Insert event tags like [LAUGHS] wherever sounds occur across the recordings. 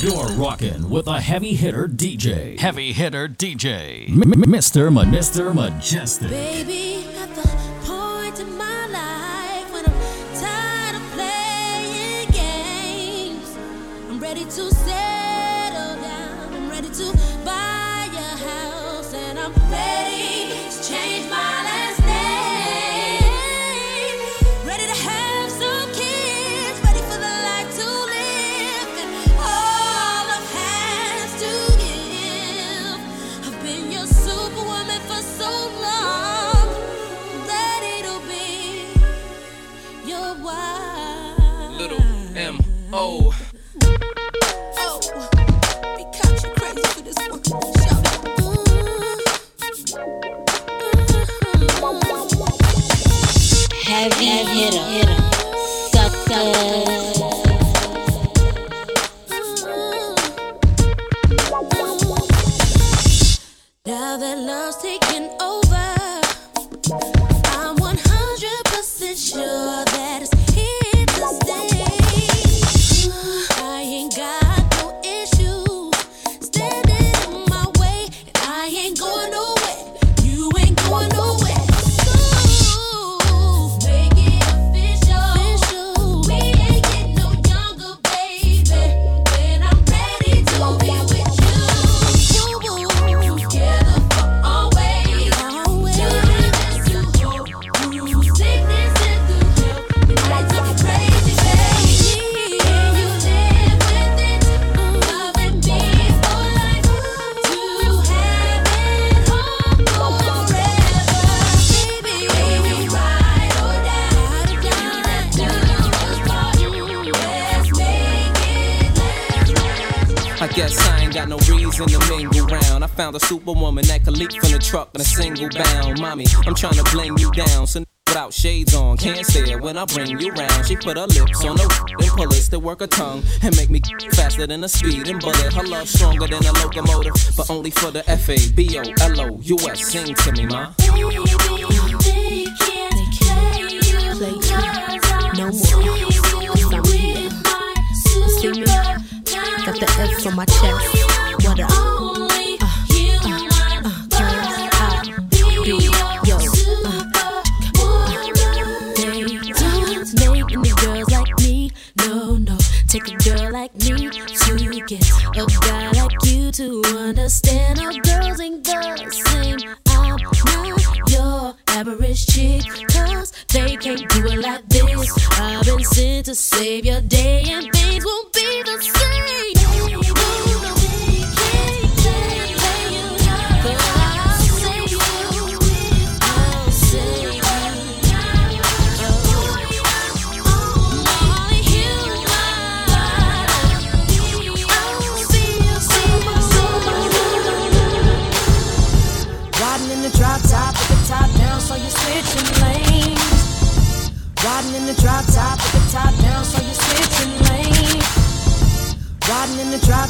You're rocking with a heavy hitter DJ. Heavy hitter DJ. M- Mr. Ma- Mr. Mejustik. Baby, at the point in my life when I'm tired of playing games, I'm ready to settle Heavy hitter, sucker. Superwoman that can leap from the truck in a single bound. Mommy, I'm trying to bling you down. So without shades on, can't stare when I bring you round. She put her lips on the and pull it to work her tongue and make me faster than a speeding bullet. Her love stronger than a locomotive, but only for the F A B O L O U S. Sing to me, ma. They can't play you no more. Me? Got the F on my chest. What up? To understand how girls ain't the same. I'm not your average chick, cause they can't do it like this. I've been sent to save your day, and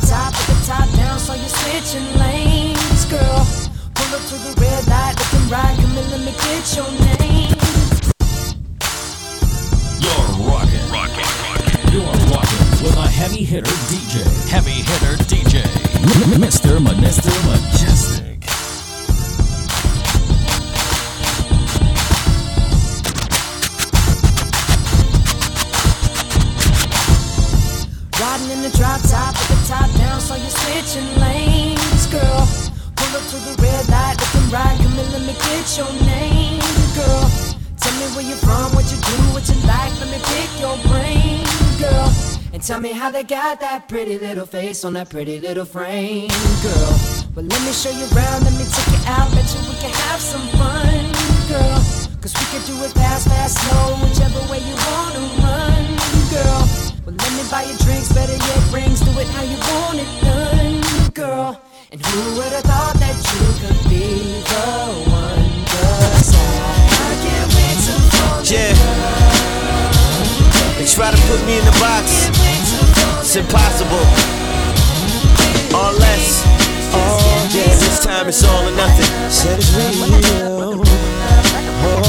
top with the top down, so you're switching lanes, girl. Pull up to the red light, looking right, come and let me get your name. You're rocking. Rocking. You're rocking with a heavy hitter DJ. Heavy hitter DJ. Mr. Mr. Mejustik. Riding in the drop top with the top down, so you're switching lanes, girl. Pull up to the red light, looking right, come and let me get your name, girl. Tell me where you're from, what you do, what you like, let me pick your brain, girl. And tell me how they got that pretty little face on that pretty little frame, girl. Well, let me show you around, let me take you out, bet you we can have some fun, girl. Cause we can do it fast, fast, slow, whichever way you wanna run, girl. Me buy you drinks, better yet rings, do it how you want it done, girl. And who would have thought that you could be the one? Cause I can't wait to fall Yeah. They try to put me in the box. It's impossible. Or less. Oh, yeah, this time it's all or nothing. Said it's real. Oh,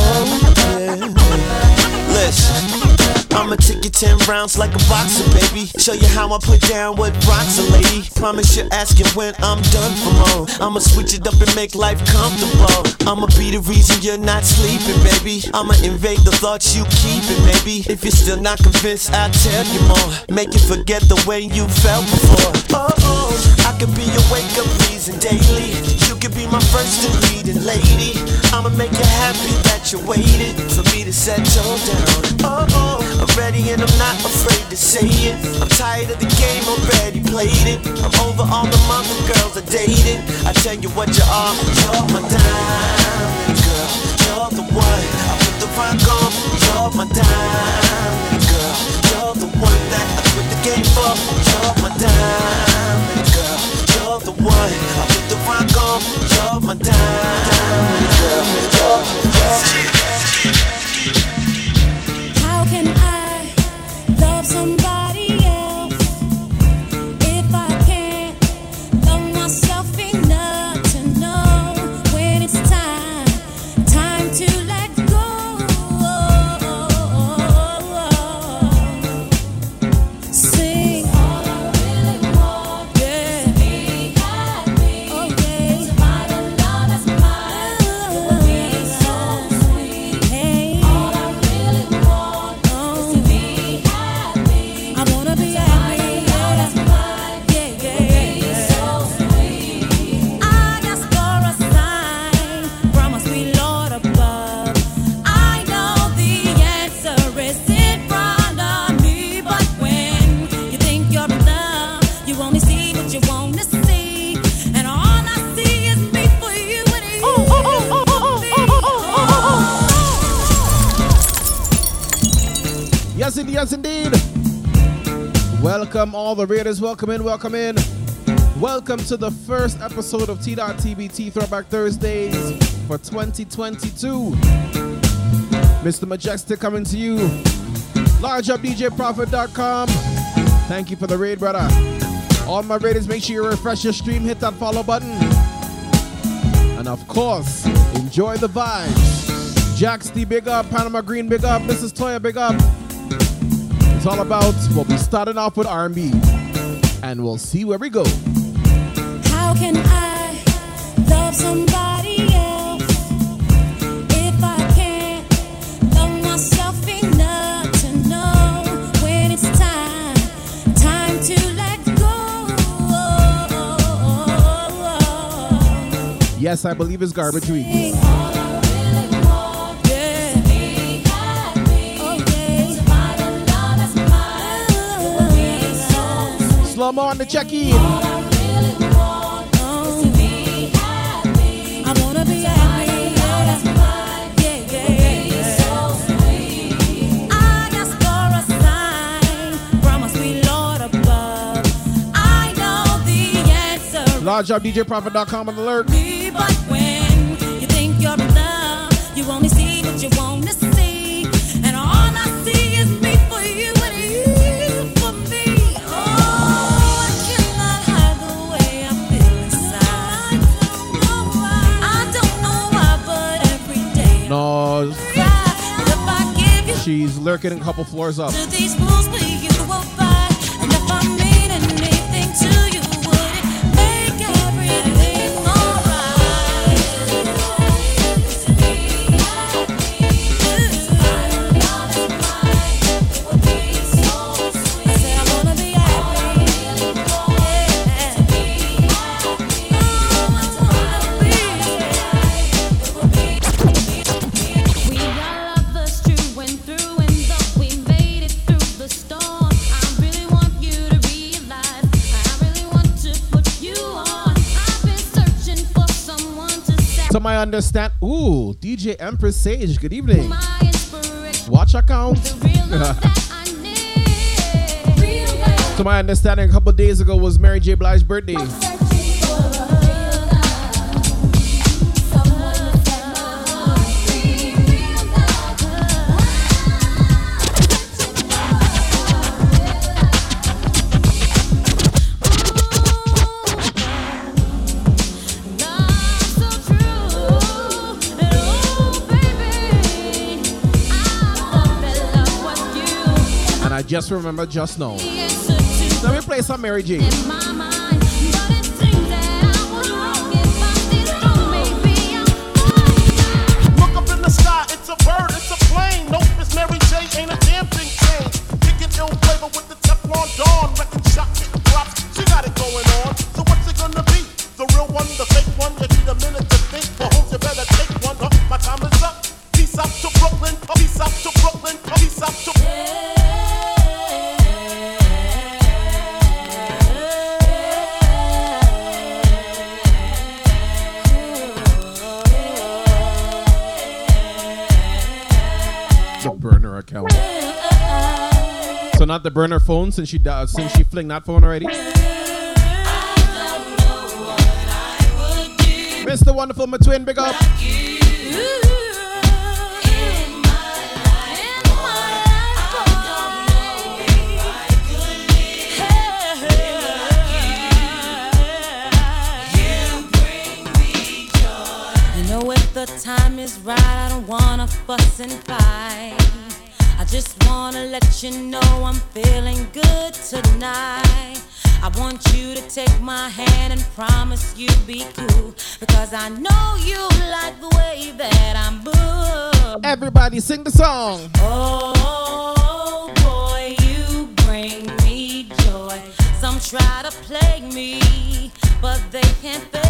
I'ma take you 10 rounds like a boxer, baby. Show you how I put down what rocks a lady. Promise you're asking when I'm done for more. I'ma switch it up and make life comfortable. I'ma be the reason you're not sleeping, baby. I'ma invade the thoughts you keeping, maybe. If you're still not convinced, I'll tell you more. Make you forget the way you felt before. Oh, oh, I could be your wake up reason daily. You could be my first and leading lady. I'ma make you happy that you waited for me to settle down. Oh, oh, I'm ready and I'm not afraid to say it. I'm tired of the game, already played it. I'm over all the mother girls I dated. I tell you what you are, you're my diamond girl. You're the one I put the rock on. You're my diamond girl. You're the one that I quit the game for. You're my diamond girl. You're the one I put the rock on. You're my diamond girl. Indeed, yes, indeed. Welcome, all the Raiders. Welcome in, welcome in. Welcome to the first episode of T.TBT Throwback Thursdays for 2022. Mr. Mejustik coming to you. LargeUpDJProfit.com. Thank you for the raid, brother. All my raiders, make sure you refresh your stream, hit that follow button. And of course, enjoy the vibes. Jax D, big up. Panama Green, big up. Mrs. Toya, big up. It's all about We'll be starting off with R&B, and we'll see where we go. How can I love somebody else if I can't love myself enough to know when it's time, time to let go? Yes, I believe it's garbage week. Sweet Lord above. I know the answer. LargeUpDJProfit.com on alert. Me, but when you think you're in love, you only No, cry. If I give you she's lurking a couple floors up. To my understand, ooh, DJ Empress Sage. Good evening. Watch account. The real love [LAUGHS] that I need. Real love. To my understanding, a couple days ago was Mary J. Blige's birthday. Just remember, just know. Let me play some Mary J. Not the burner phone since she since she fling that phone already. Mr. Wonderful McTwin, big up. The time is right, I don't wanna fuss and fight. I wanna let you know I'm feeling good tonight. I want you to take my hand and promise you'll be cool. Because I know you like the way that I'm moved. Everybody sing the song. Oh boy, you bring me joy. Some try to plague me, but they can't fake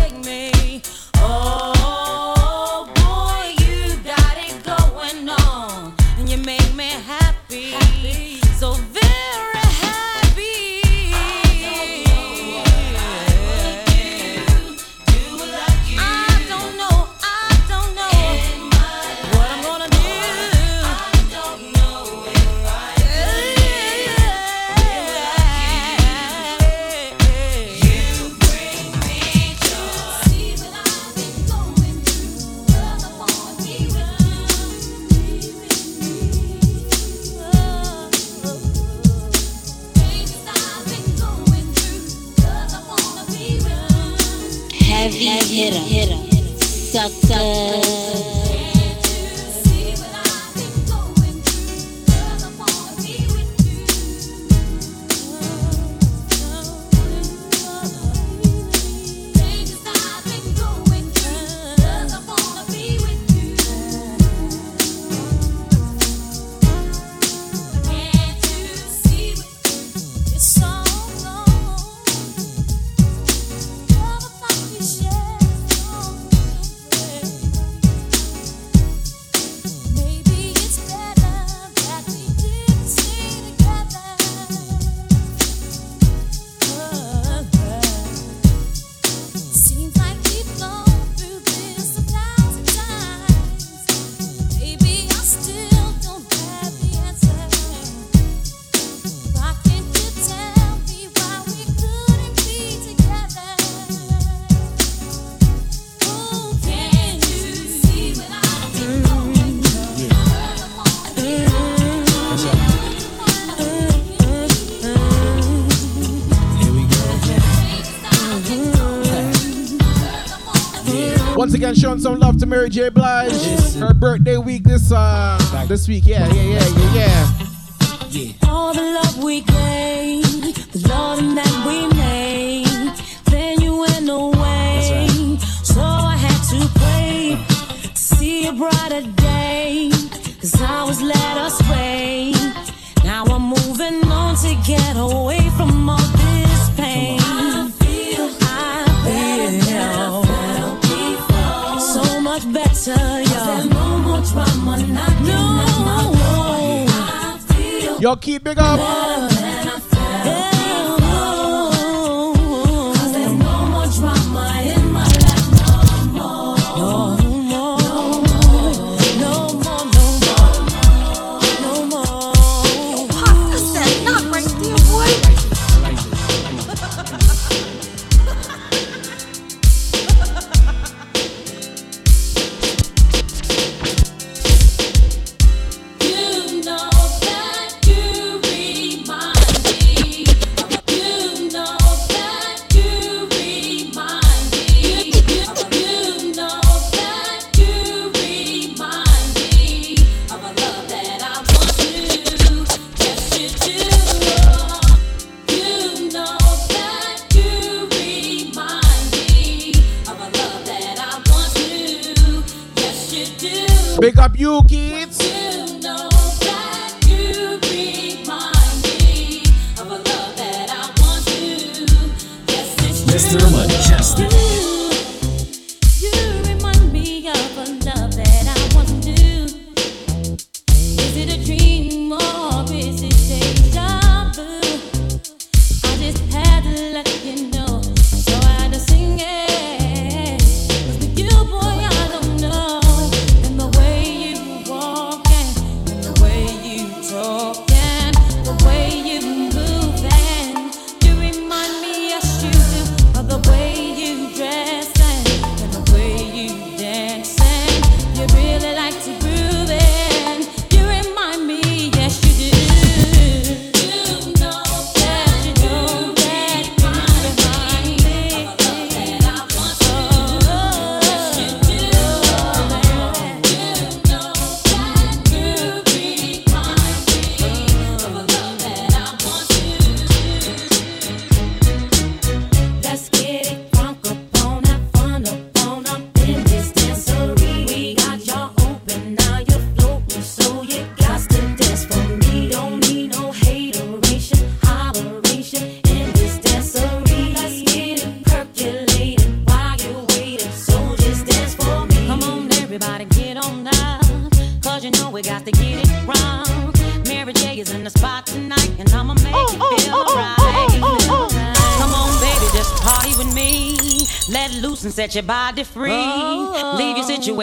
Again, showing some love to Mary J. Blige. Her birthday week this uh this week. Yeah, yeah, yeah, yeah, yeah. All the love we Yo, keep big up.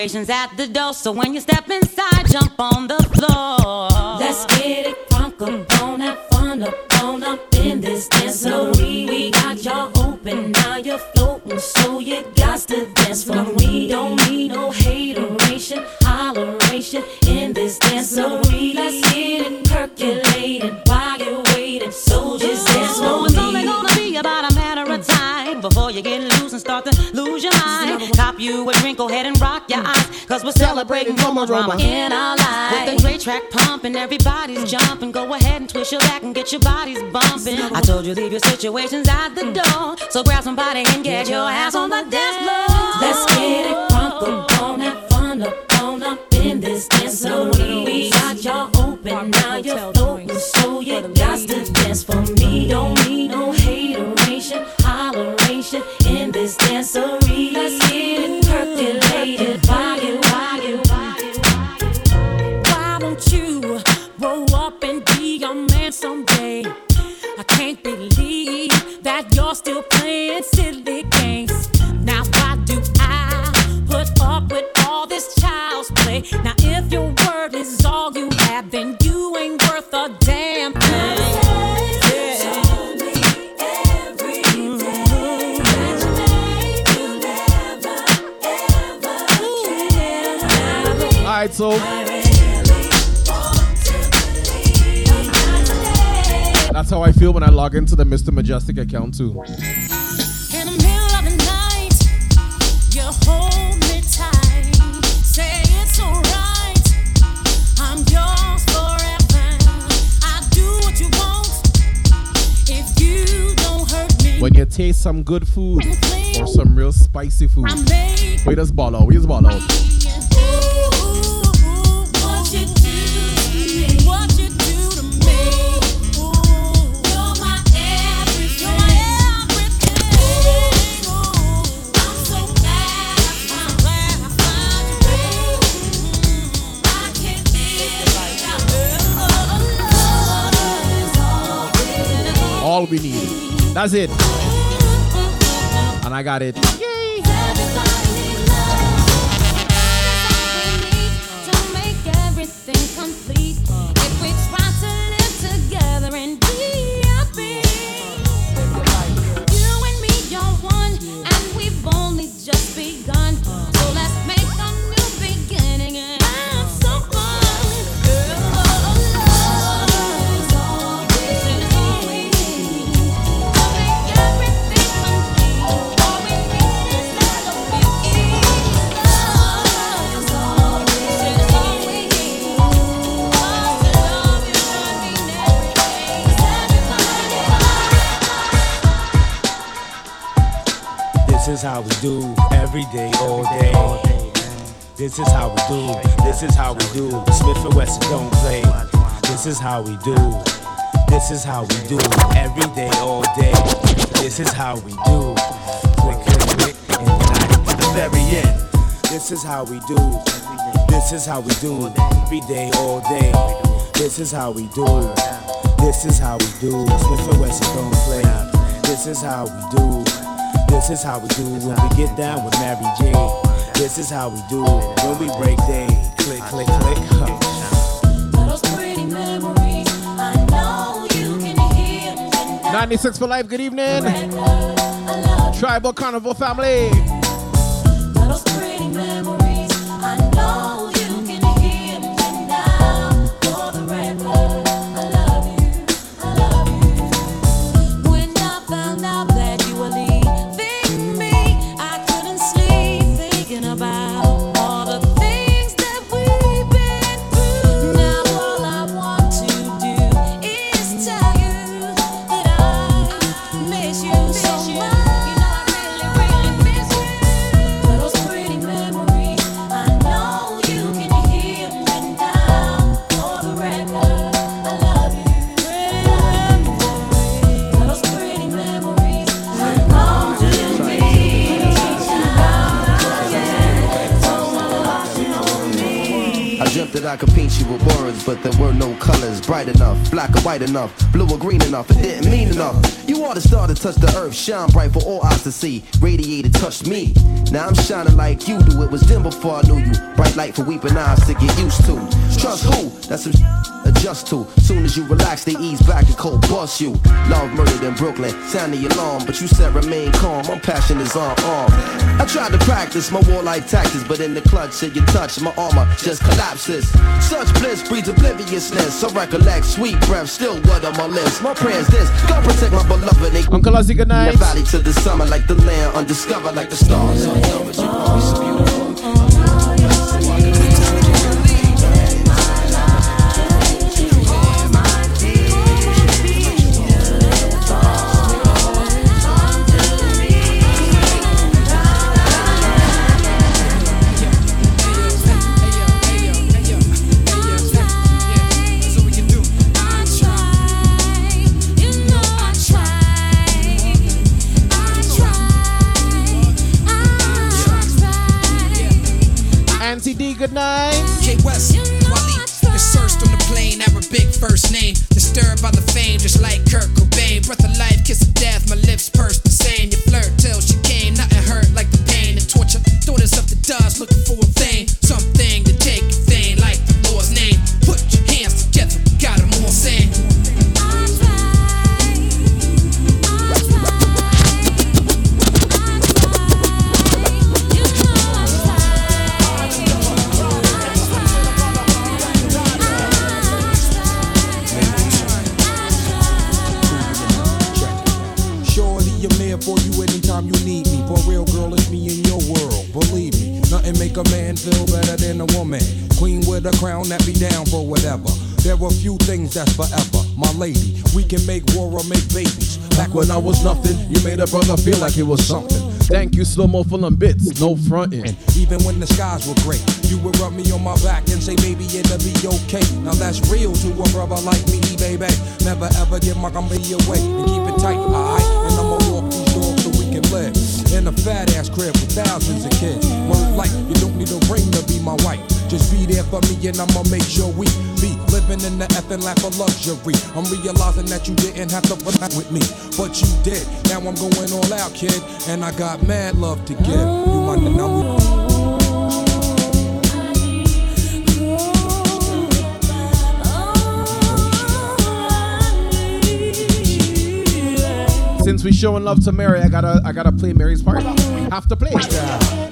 situations at the door. So when you step in. aroma, drama in our life. With the great track pumping, everybody's mm. jumping. Go ahead and twist your back and get your bodies bumping. I told you leave your situations out the door, so grab somebody and get your ass on the dance floor. into the Mr. Mejustik account too. when you taste some good food or some real spicy food. Wait, just ball out. We just ball out. That's it. And I got it. day. This is how we do. This is how we do. Smith and Wesson don't play. This is how we do. This is how we do. Every day, all day. This is how we do. Click, click, click, and at the very end. This is how we do. This is how we do. Every day, all day. This is how we do. This is how we do. Smith and Wesson don't play. This is how we do. This is how we do when we get down with Mary J. This is how we do it when we break day. Click, click, click. Huh. Those pretty memories, I know you can hear when 96 for life, good evening. Tribal Carnival family. Bright enough, black or white enough, blue or green enough. It didn't mean enough. You are the star to touch the earth, shine bright for all eyes to see. Radiated, touched me. Now I'm shining like you do. It was dim before I knew you. Bright light for weeping eyes to get used to. Trust who? That's some adjust to. Soon as you relax, they ease back and cold bust you. Love murdered in Brooklyn, sound the alarm, but you said remain calm. My passion is on arm. I tried to practice my warlike tactics, but in the clutch of your touch, my armor just collapses. Such bliss breeds obliviousness. I recollect sweet breath, still wet on my lips. My prayer's this: God protect my beloved. They Uncle Ozzy, good night. The valley to the summer, like the land undiscovered, like the stars. Was something. Thank you, slow mo full of bits, no frontin'. Even when the skies were gray, you would rub me on my back and say, baby, it'll be okay. Now that's real to a brother like me, baby. Never ever give my company away and keep it tight, alright? And I'ma walk these dogs so we can live in a fat ass crib with thousands of kids. Word like you don't need a ring to be for me and I'ma make sure we be living in the effing lap of luxury. I'm realizing that you didn't have to put with me, but you did. Now I'm going all out, kid, and I got mad love to give. You my we. Since we showing love to Mary, I gotta I gotta play Mary's part. We Have to play it.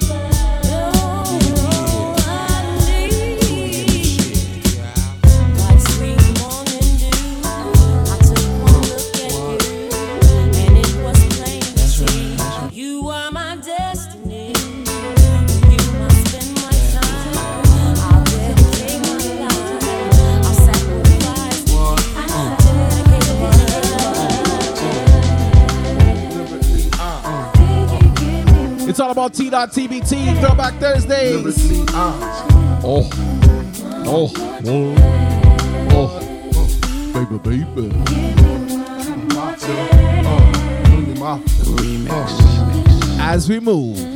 Dedicate It's all about T.TBT, Throwback Thursdays. Uh. Oh, oh, oh, oh, baby, baby. As we move.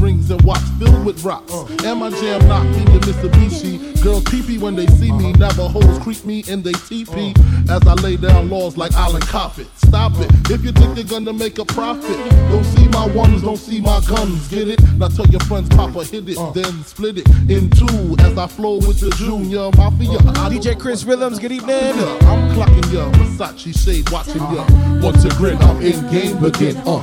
Rings and watch filled with rocks. And my jam knock me to Mitsubishi. Girls peepee when they see me. Navajos creep me in they teepee. As I lay down laws like Island Coppet. Stop it. If you think they're gonna make a profit, don't see my ones, don't see my guns. Get it? Now tell your friends, Papa hit it, then split it in two as I flow with the Junior Mafia. I DJ Chris Rhythms, good evening. I'm clocking ya, Versace shade watching ya. Once a grin, I'm in game again. Uh.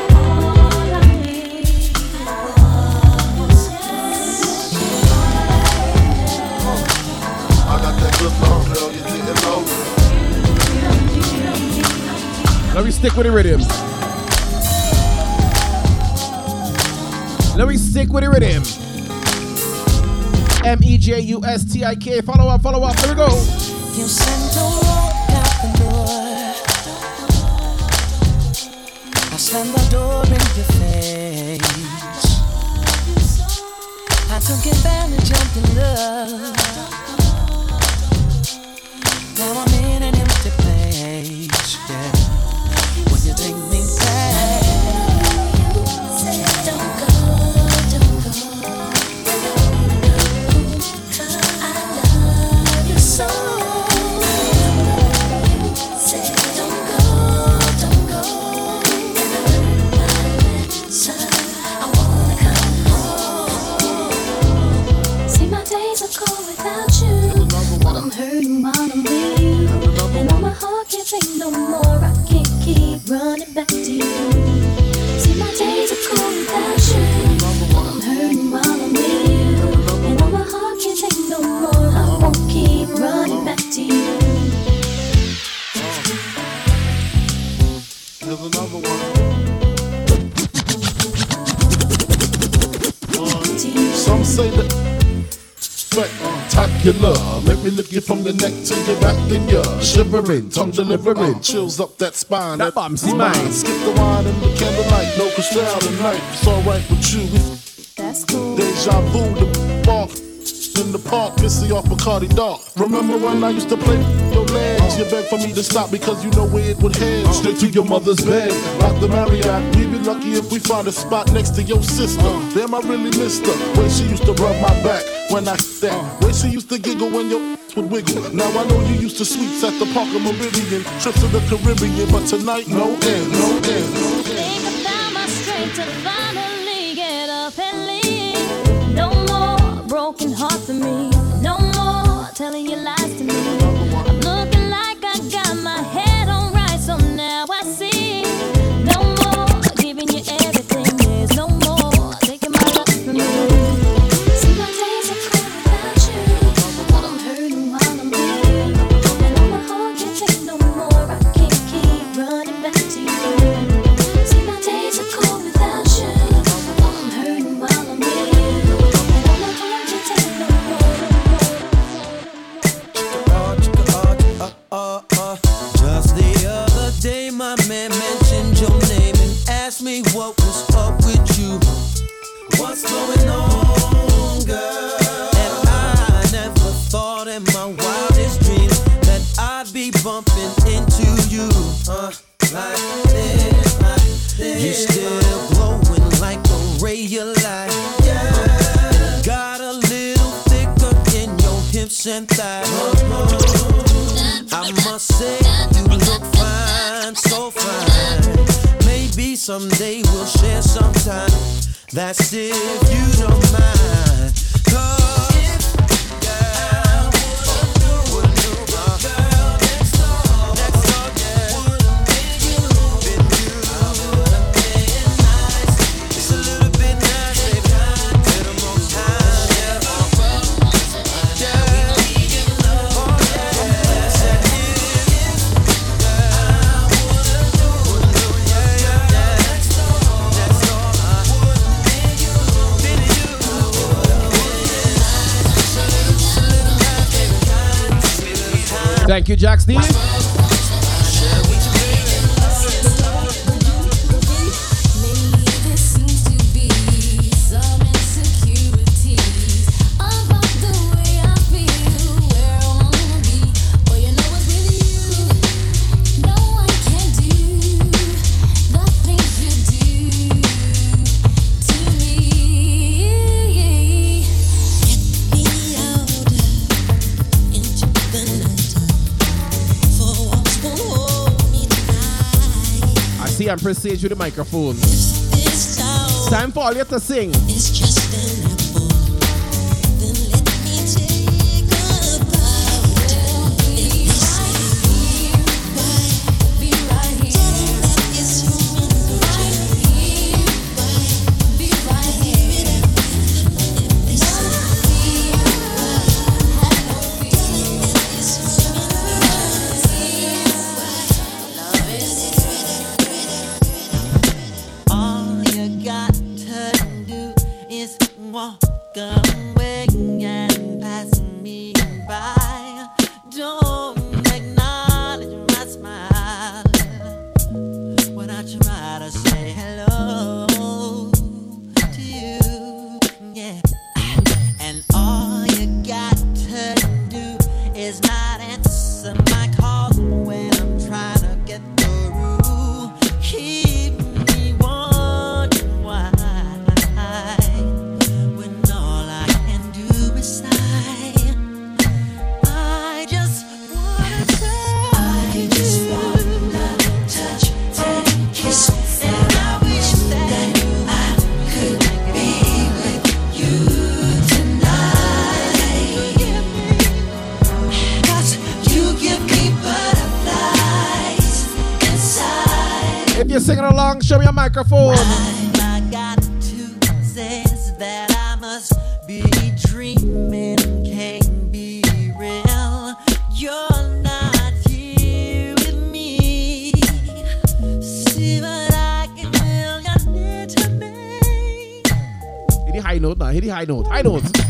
Let me stick with the rhythm. Let me stick with the rhythm. M E J U S T I K. Follow up, follow up. Here we go. You sent a walk out the door. I slammed the door in your face. I took advantage of your love. Now I'm in an no more. I can't keep running back to you. See my days are cold without you, I'm hurting while I'm with you. And now my heart can't take no more. I won't keep running back to you. Here's another one. Some say that spectacular. Let me look you from the neck to your back, then you're shivering, tongue delivering, uh-huh. chills up that spine. That bomb's mine. mine. Skip the wine and the candlelight, no crystal tonight. It's alright with you. That's cool. Deja vu, the bar in the park, pissy off Bacardi Dark. Remember when I used to play your legs? You begged for me to stop because you know where it would head. Straight to your mother's bed, rock the Marriott. We'd be lucky if we find a spot next to your sister. Damn, I really missed her. Way she used to rub my back when I that. Way she used to giggle when your [LAUGHS] would wiggle. Now I know you used to sweets at the Park of Meridian, trips to the Caribbean, but tonight no end, no end. Think my strength to That's you, Jack Steve. proceed with the microphone. It's time for all you to sing. microphone. I got to sense that I must be dreaming, can't be real. You're not here with me. See what I can feel, you're near to me. Hit the high note now, hit the high note, high.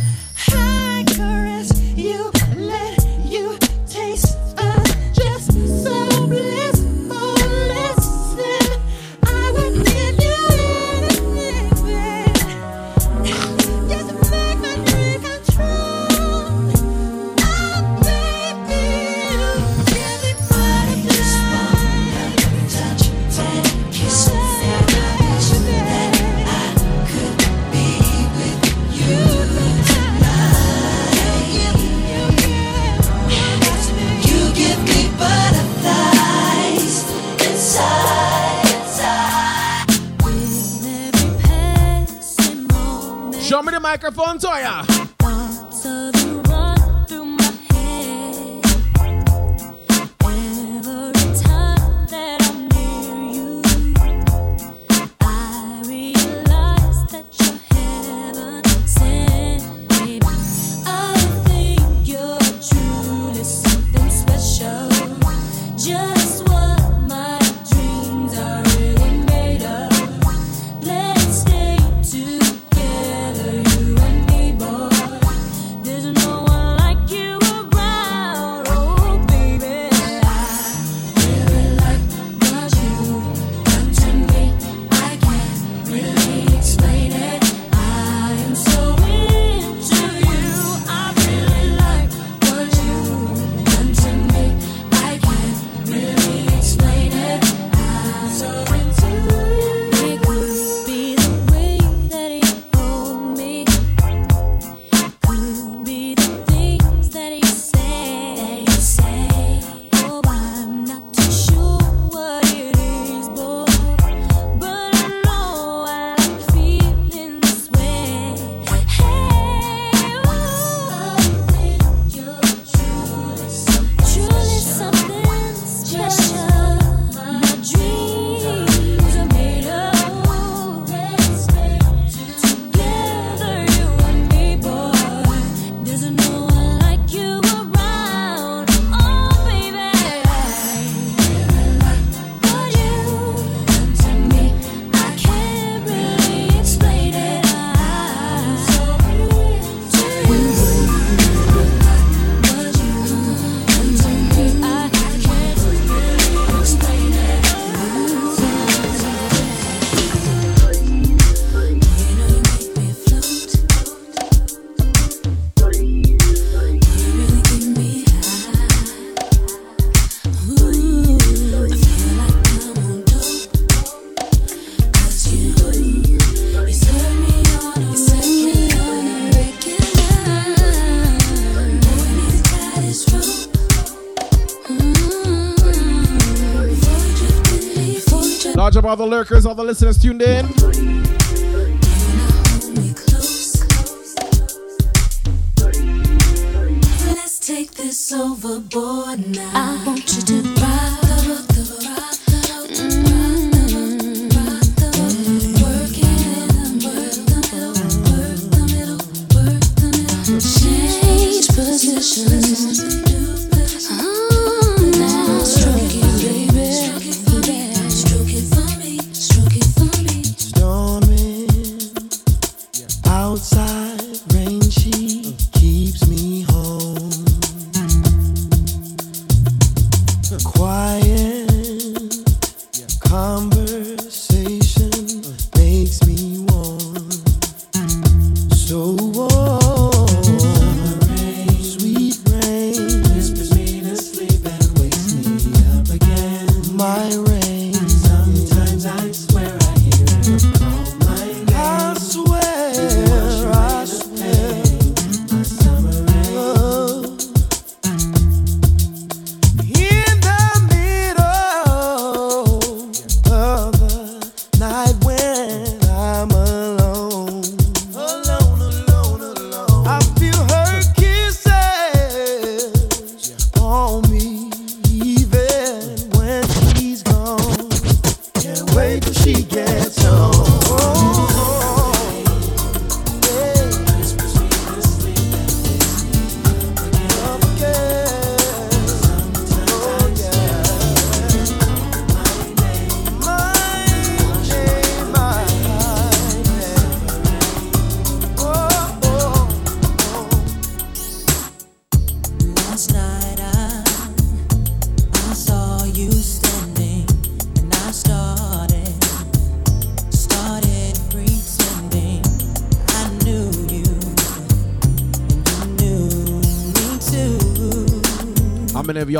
all the lurkers, all the listeners tuned in. Let's take this overboard now. I want you to ride.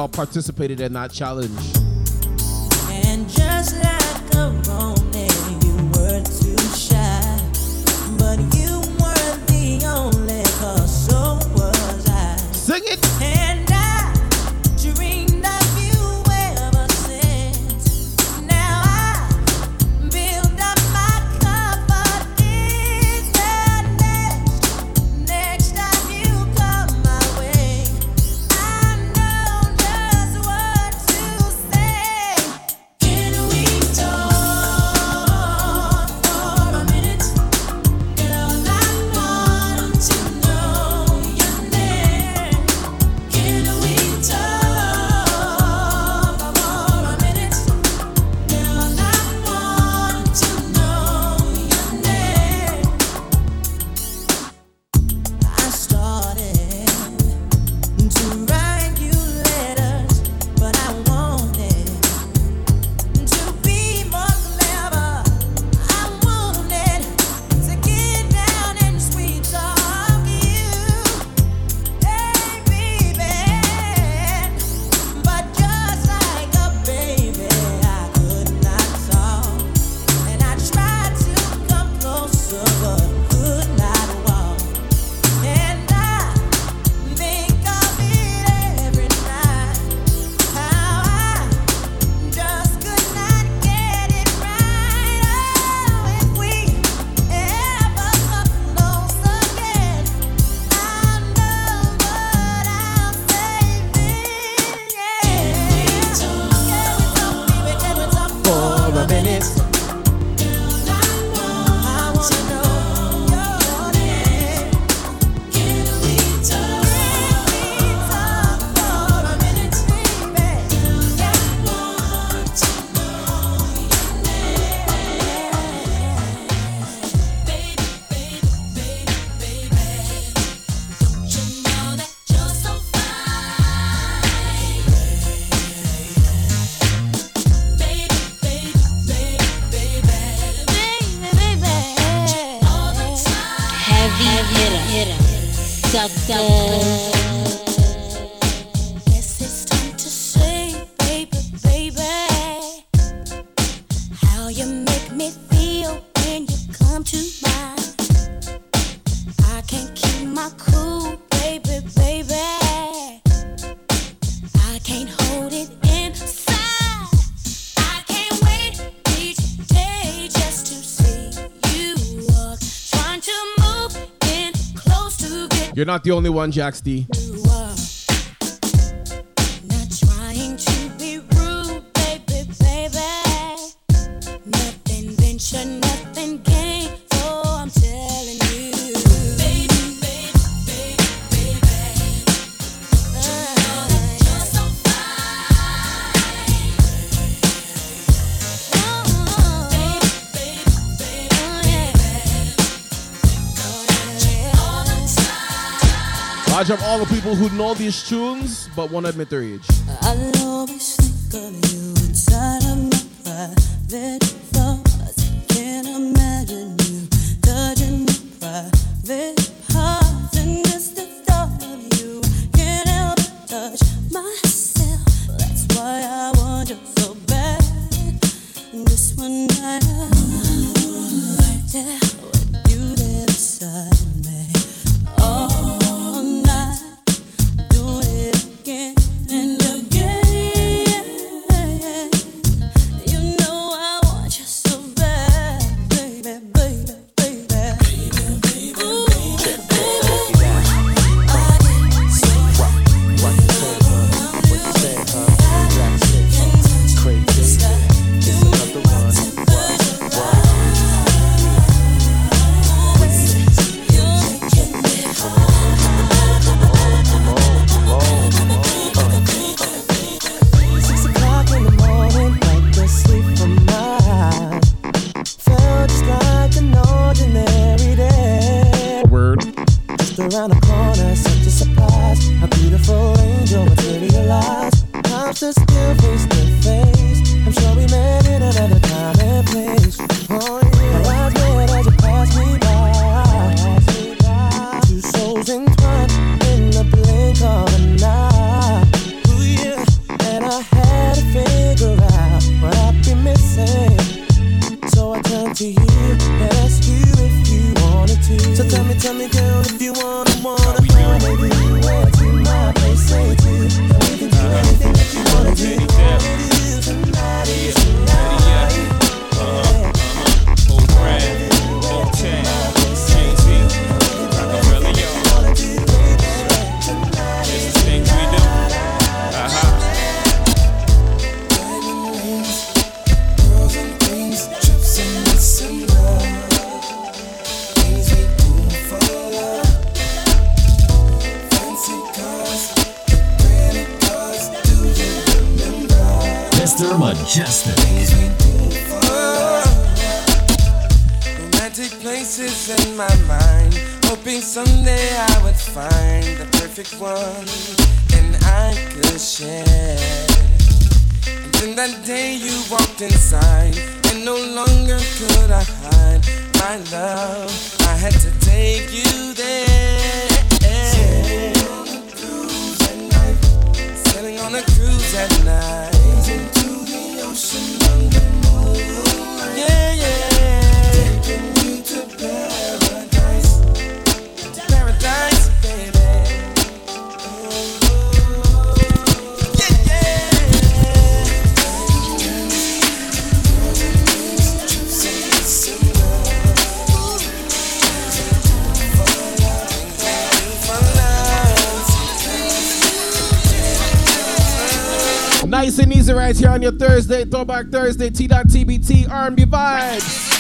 y'all participated in that challenge. not the only one, Jax D. I drop all the people who know these tunes but won't admit their age. I'll always think of you inside of my private thoughts. Can't imagine you touching my private find the perfect one and I could share. And then that day you walked inside, and no longer could I hide my love. I had to take you there. Sailing on a cruise at night. Sailing on a cruise at night. Into the ocean under moonlight. Yeah, yeah. Nice and easy right here on your Thursday, Throwback Thursday, T.TBT, R&B vibes.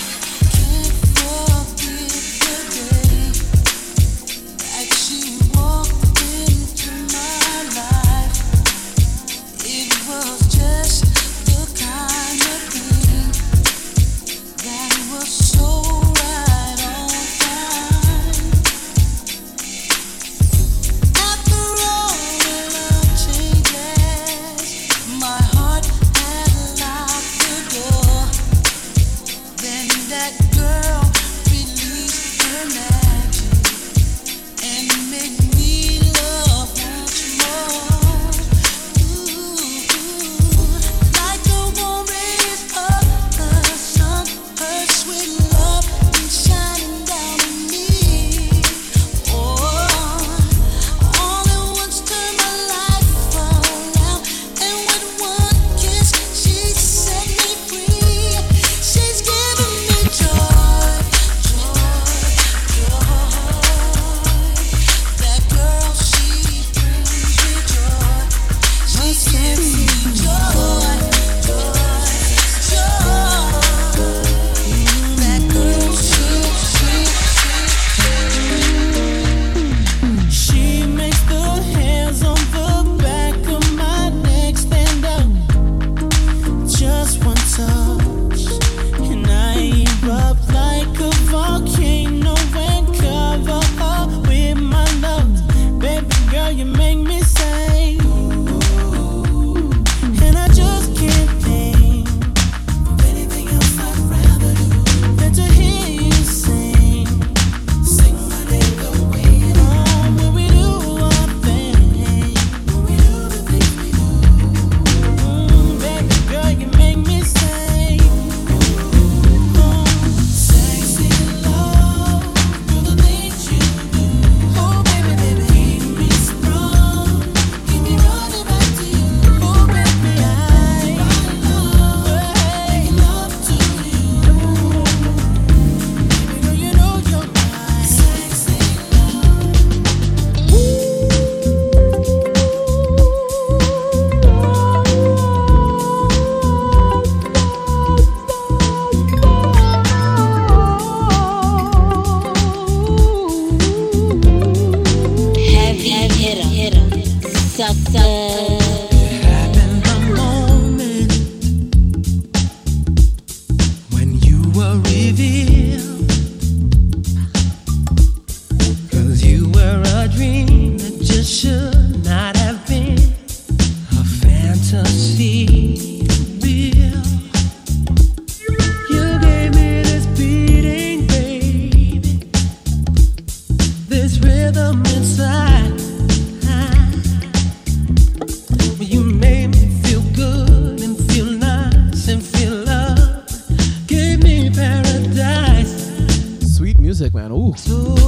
Ooh.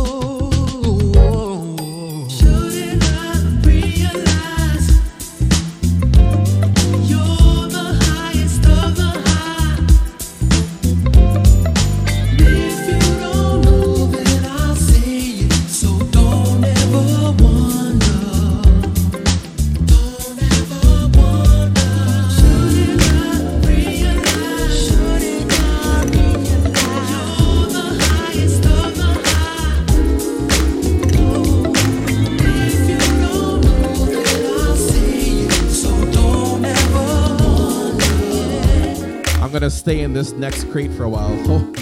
This next crate for a while. Oh.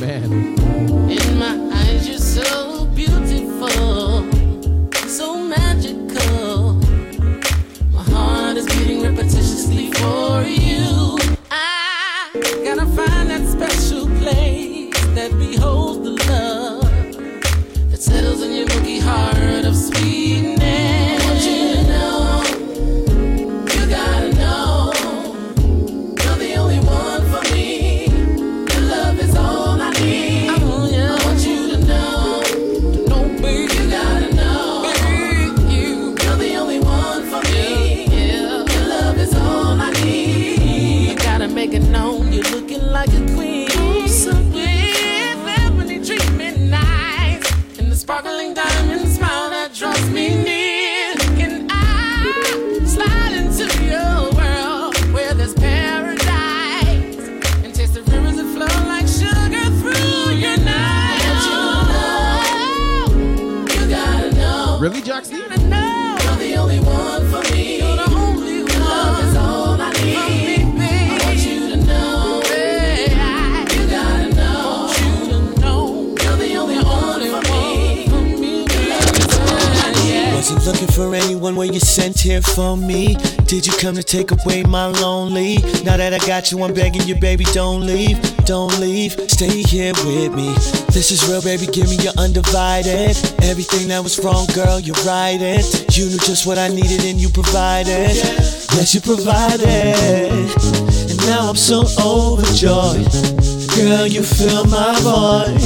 Come to take away my lonely? Now that I got you, I'm begging you, baby, don't leave, don't leave. Stay here with me. This is real, baby, give me your undivided. Everything that was wrong, girl, you right it. You knew just what I needed and you provided. Yes, you provided. And now I'm so overjoyed. Girl, you fill my void.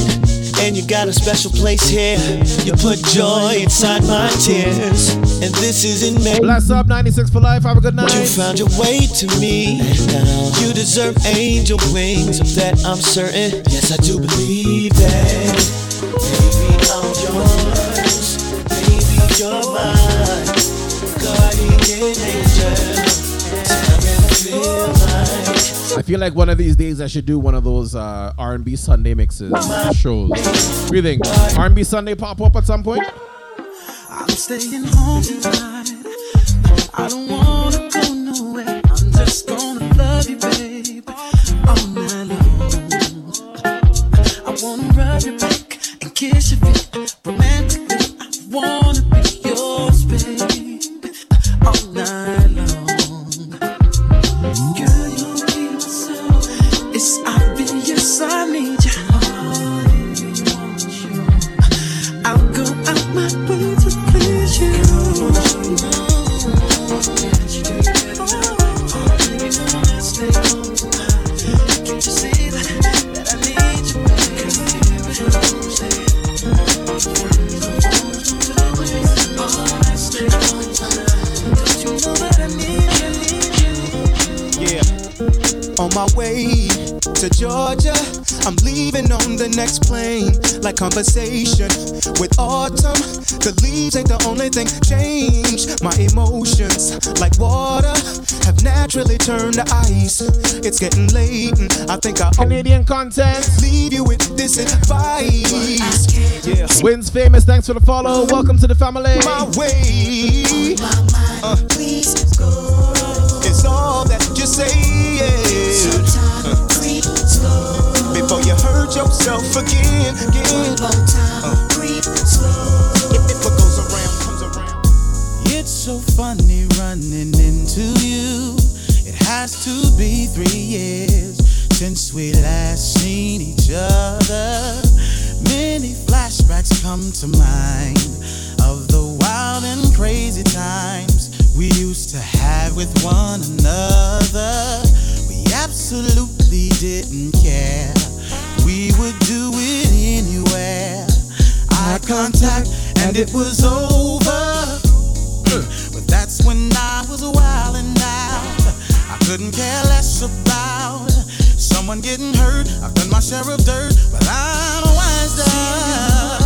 And you got a special place here. You put joy inside my tears. And this isn't me. Bless up 96 for life. Have a good night. You found your way to me. Now you deserve angel wings. Of that I'm certain. Yes, I do believe that. Baby, I'm yours. Baby, you're mine. Guardian angel. I really feel like. I feel like one of these days I should do one of those uh, R&B Sunday mixes shows. What do you think? R&B Sunday pop up at some point? Staying home tonight. On my way to Georgia, I'm leaving on the next plane. Like conversation with autumn, the leaves ain't the only thing change. My emotions, like water, have naturally turned to ice. It's getting late, and I think I Canadian content. Leave you with this advice. Yeah. Wins famous. Thanks for the follow. Welcome to the family. My way. Uh, all that you say. Before you hurt yourself again, again. It's so funny running into you. It has to be three years since we last seen each other. Many flashbacks come to mind of the wild and crazy time we used to have with one another. We absolutely didn't care. We would do it anywhere. Eye contact, and it was over. But that's when I was wildin' out. I couldn't care less about someone getting hurt. I've done my share of dirt, but I'm. Oh,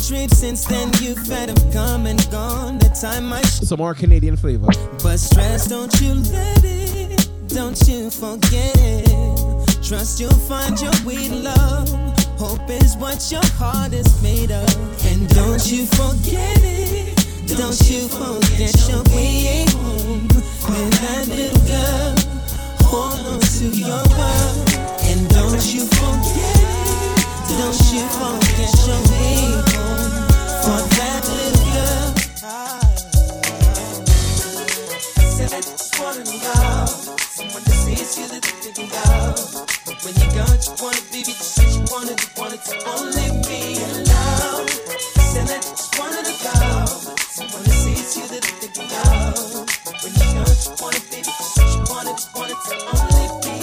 Since then you've had have come and gone. The time I sh- Some more Canadian flavor. But stress, don't you let it, don't you forget it. Trust you'll find your way love. Hope is what your heart is made of. And don't you forget it, don't you forget your way home. And that little girl, hold on to your world. And don't you forget it, don't you forget your. For that little girl. Said wanna love someone that sees you that think of. But when you got what you wanted, baby, you you wanted, you wanted to only be alone. Said I just wanted to love someone that sees you that think of. But when you got what you wanted, baby, you wanted, you wanted to only be.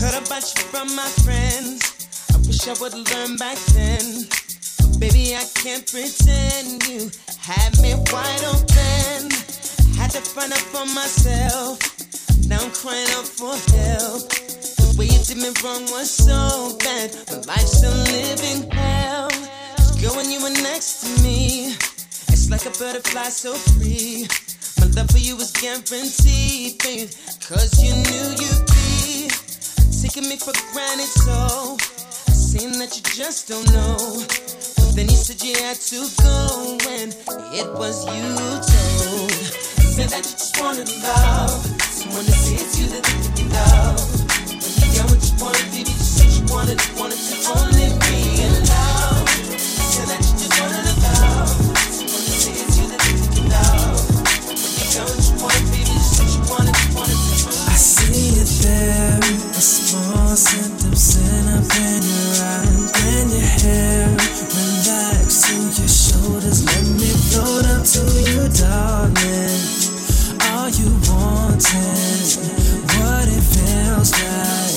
Heard about you from my friends. I wish I would learn back then. But baby, I can't pretend you had me wide open. Had to find out for myself. Now I'm crying out for help. The way you did me wrong was so bad, but life's still living hell. girl, when you were next to me, it's like a butterfly so free. My love for you was guaranteed, babe. Cause you knew you'd be taking me for granted, so seemed that you just don't know. But then you said you had to go when it was you told. Said that you just wanted love, someone that sees you that you love. When you get what you wanted, baby, you said you wanted, wanted to only be there, a small up in your eyes. When your hair relax to your shoulders, let me float up to you, darling. All you wanted, what it feels like.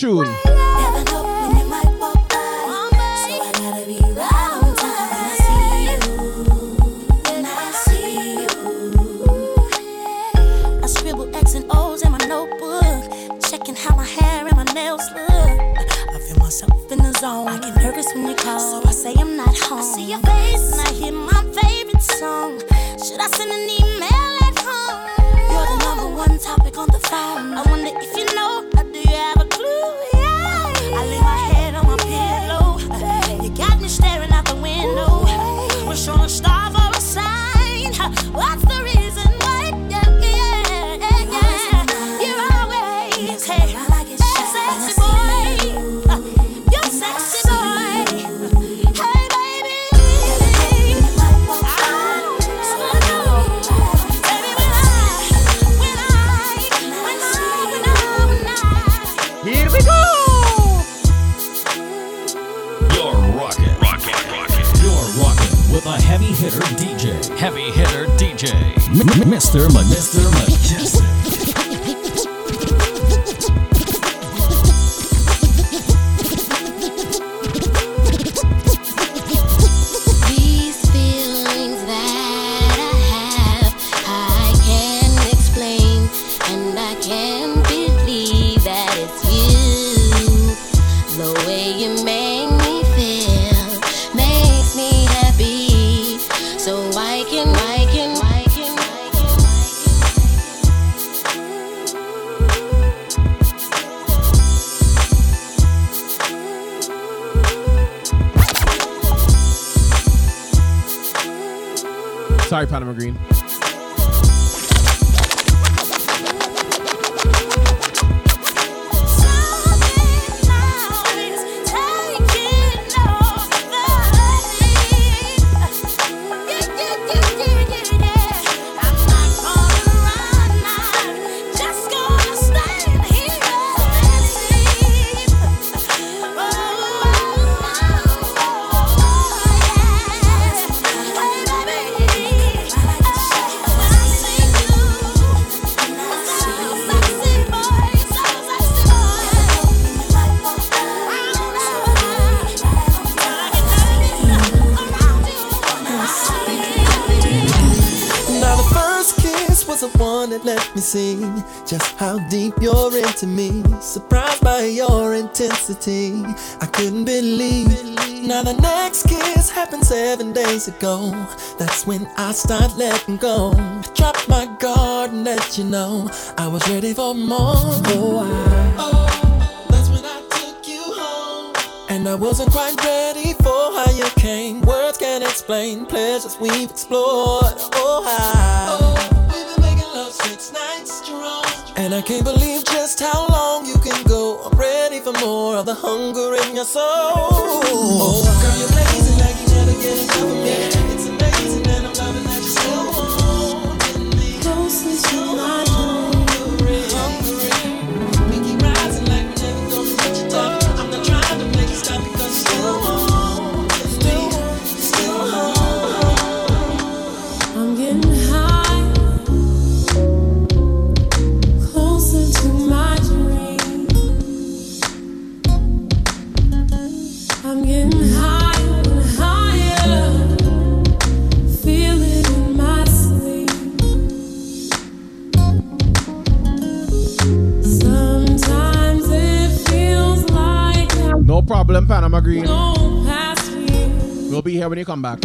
tune. go. That's when I start letting go. Drop my guard and let you know I was ready for more. Oh, I, oh, that's when I took you home. And I wasn't quite ready for how you came. Words can't explain pleasures we've explored. Oh, I, oh, we've been making love six nights strong. And I can't believe just how long you can go. I'm ready for more of the hunger in your soul. Oh, girl, you're crazy. problem, Panama Green. We'll be here when you come back.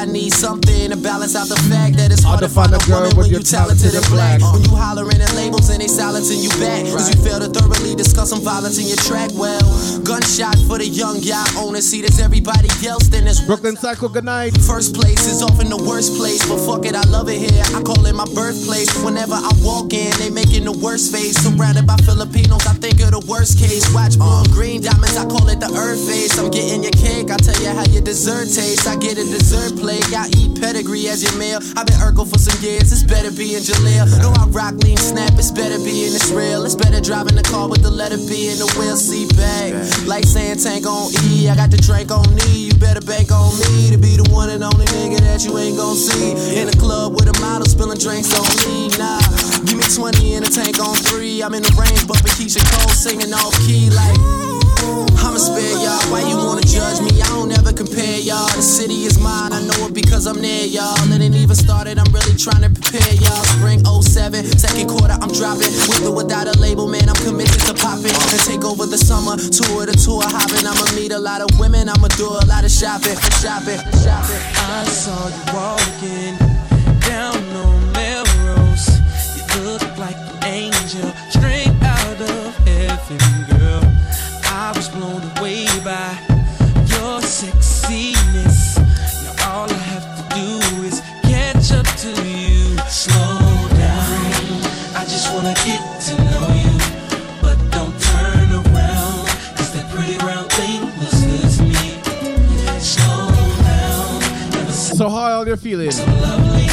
I need something to balance out the fact that it's hard to find a woman when you talented and black. When uh, you hollering at labels and they silencing you back. Cause you fail to discuss some violence in your track. Well, gunshot for the young yacht owner. See, there's everybody else, then there's Brooklyn Psycho, good night. First place is often the worst place, but fuck it, I love it here. I call it my birthplace. Whenever I walk in, they making the worst face. Surrounded by Filipinos, I think of the worst case. Watch on and green diamonds, I call it the earth face. I'm getting your cake, I tell you how your dessert tastes. I get a dessert plate, I eat pedigree as your meal. I've been Urkel for some years, it's better being Jaleel. No, I rock lean snap, it's better be being Israel. It's better driving the car with the letter B in the wheel seat bag. Like saying tank on E, I got the drink on me. You better bank on me to be the one and only nigga that you ain't gon' see. In a club with a model spilling drinks on me. Nah, give me 20 in a tank on three. I'm in the range, bumping Keyshia Cole singing off key like. I'ma spare y'all. Why you wanna judge me? I don't ever compare y'all. The city is mine. I know it because I'm near y'all. It ain't even started. I'm really trying to prepare y'all. Spring 07, second quarter, I'm dropping. With or without a label, man, I'm committed to popping. And take over the summer. Tour to tour hopping. I'ma meet a lot of women. I'ma do a lot of shopping. Shopping. Shopping. I saw you walking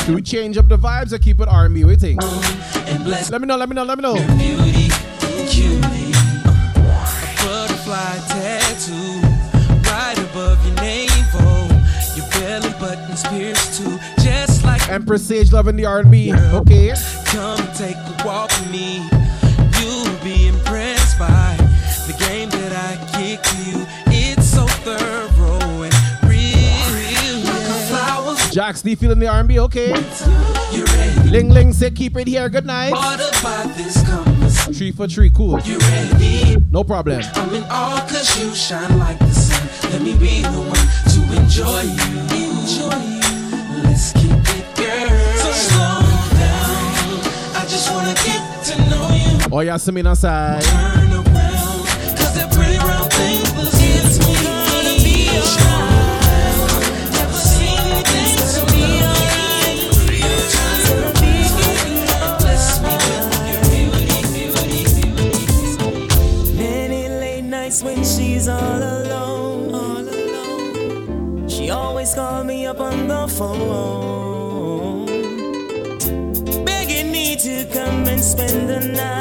Do we change up the vibes or keep it R&B? What do you think? Let me know, let me know, let me know. cutie. A butterfly tattoo right above your navel. Your belly button's pierced too, just like Empress Sage loving the R&B. Okay. Come take a walk with me. Jax D feeling the R&B. Okay. Ling Ling say keep it here. Good night. Three for three. Cool. No problem. I'm in awe cause you shine like the sun. Let me be the one to enjoy you. Enjoy you. Let's keep it, girl. So slow down. I just wanna get to know you. Oh, yeah, see. Turn around. Cause pretty round spend the night.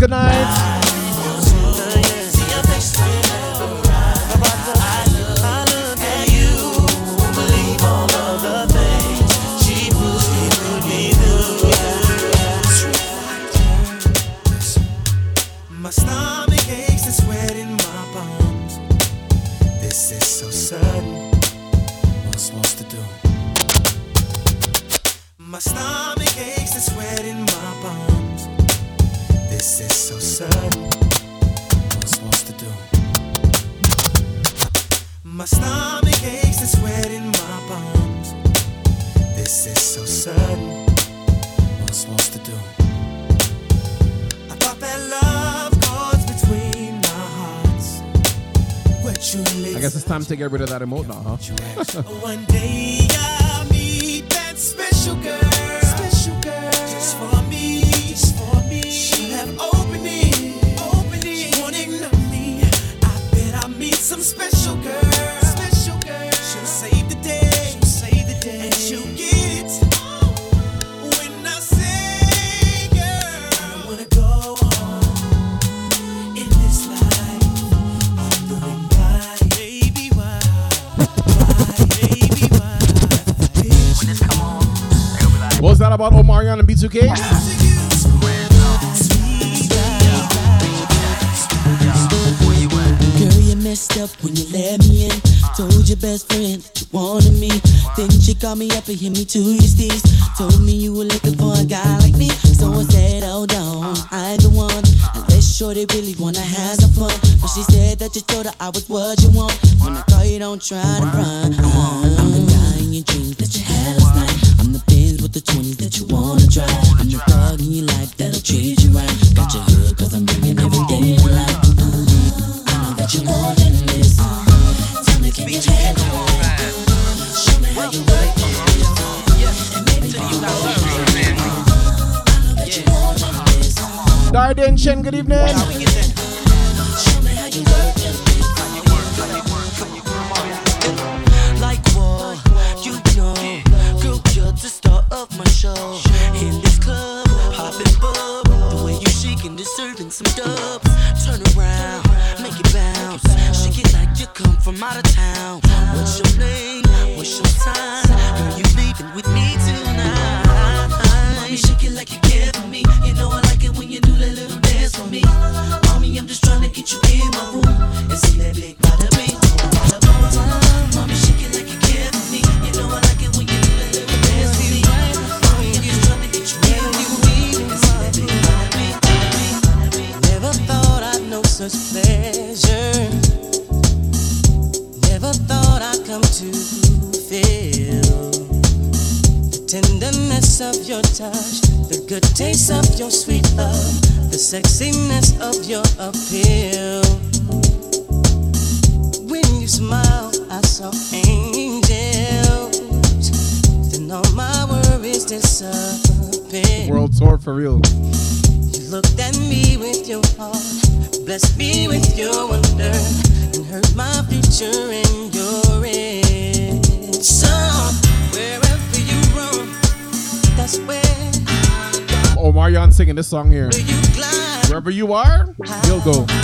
Good night. get rid of that about Omarion and B2K? Messed up when you let me in. Told your best friend you wanted me. Then she called me up and hit me to your steez. Told me you were looking for a guy like me. So I said, hold on, I'm the one. Unless shorty really wanna have some fun. But she said that you told her I was what you want. When I call you, don't try to run. I'm, I'm dying dream like that I treat you right. Got cause I'm bringing everything know uh, that you more than this. Uh, tell me, can you? Show me how you work it. Uh, I know that you more than this. Good evening. song here. Wherever you are, you'll go.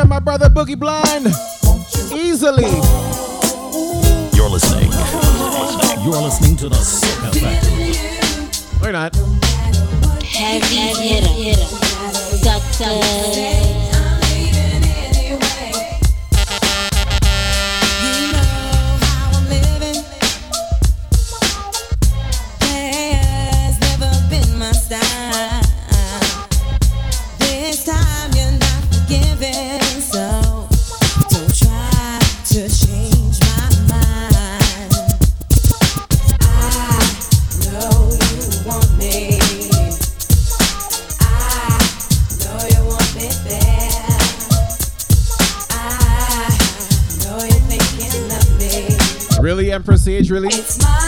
yeah, my brother Boogie Blind. Easily. You're listening. You're listening to the Sick Effect. We're not. Heavy hitter. Doctor. stage, really? It's my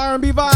R&B vibe.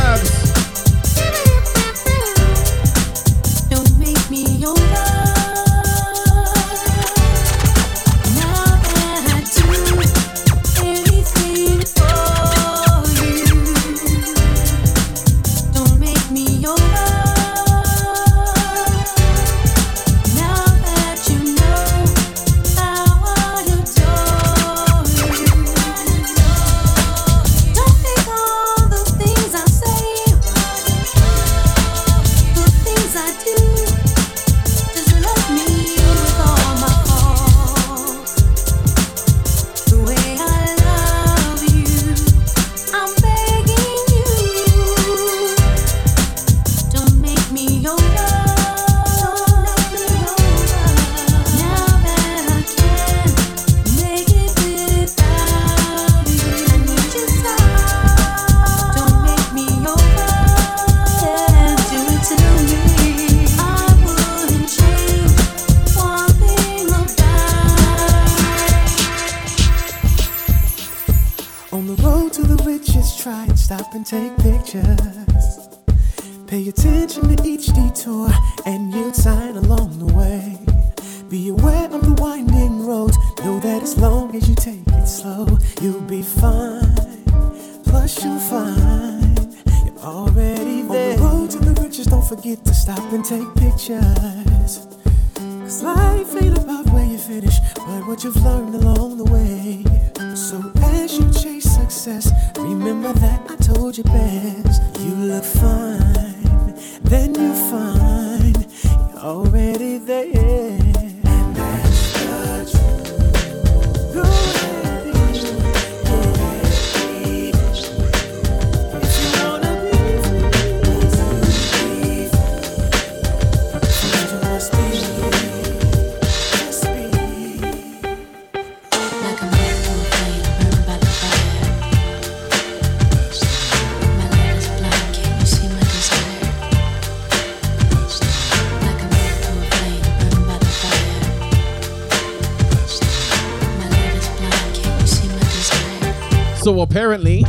So apparently.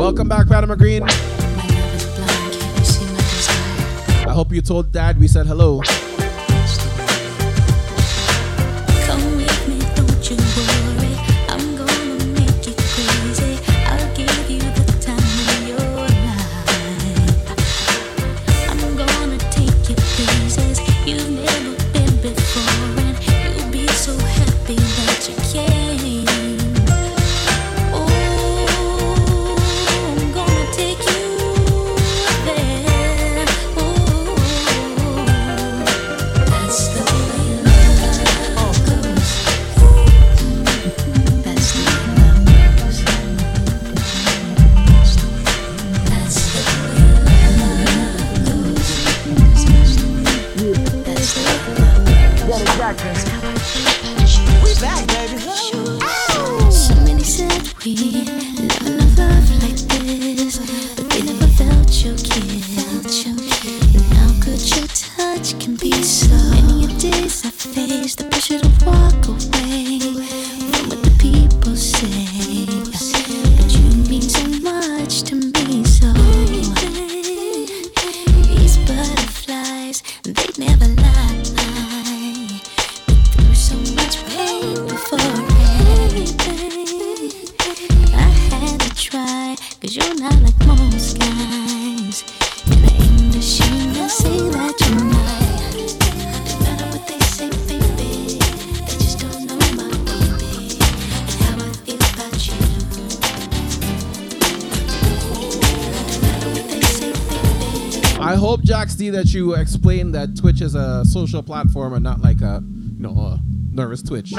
Welcome back, Fatima McGreen. I hope you told Dad we said hello. social platform and not like a you know a nervous twitch.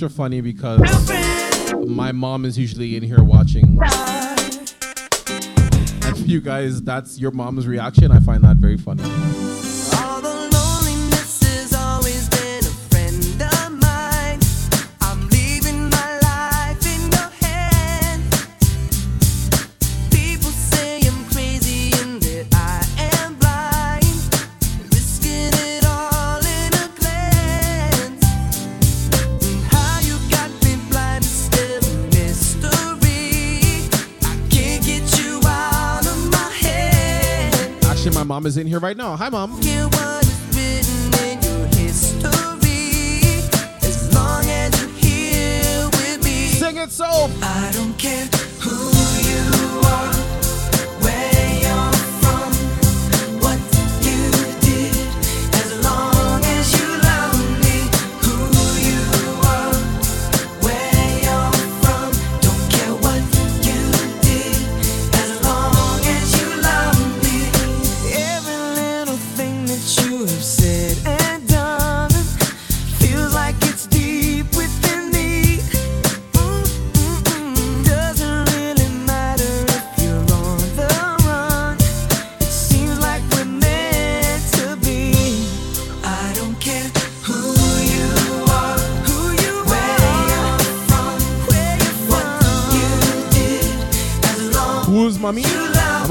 extra funny because my mom is usually in here watching. And for you guys, that's your mom's reaction. I find that very funny. is in here right now. Hi, mom. Sing it. I don't care.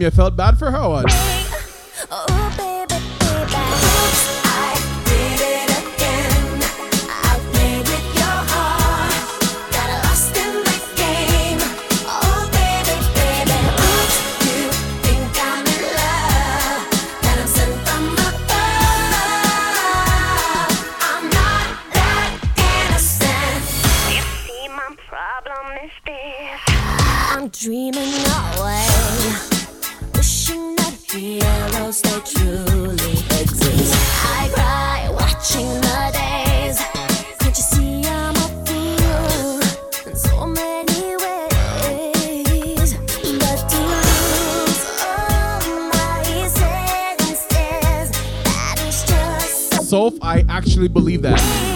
you felt bad for her. Or? myself, I actually believe that.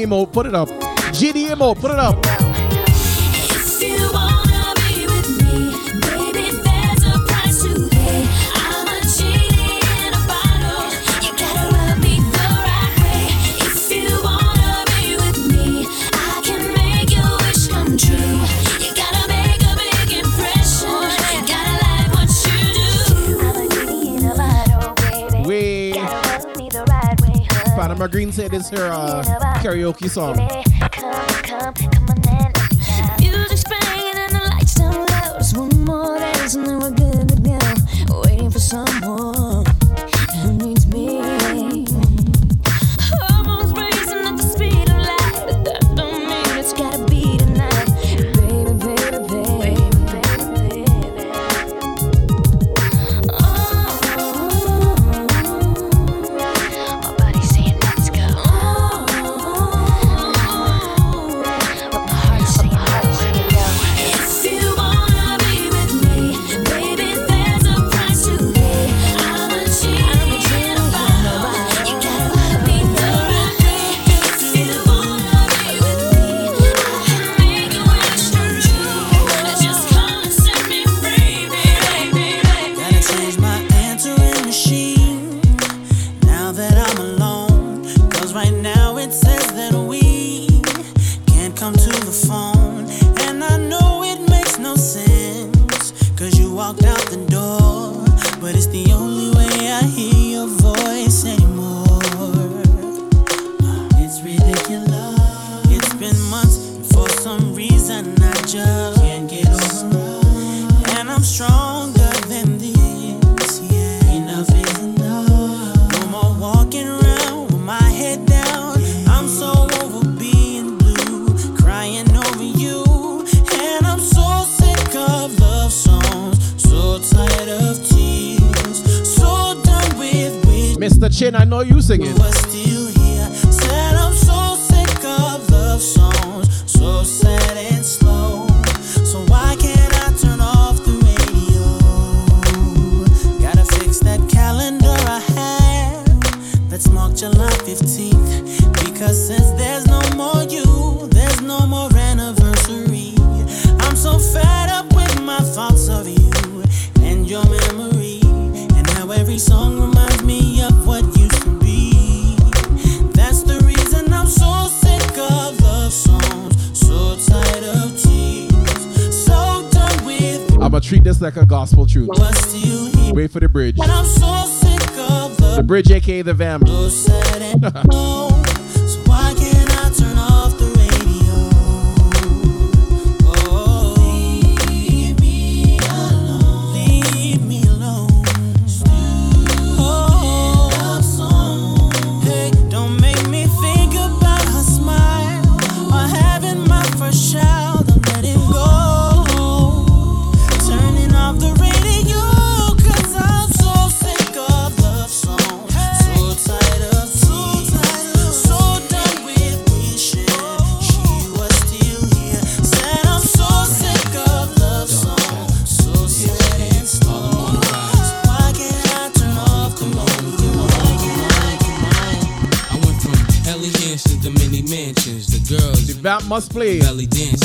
GDMO, put it up. GDMO, put it up. My Green said this her uh, karaoke song. Bridge, aka the Vam. Must play. Belly dancing.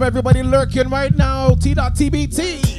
Up everybody lurking right now. T.TBT.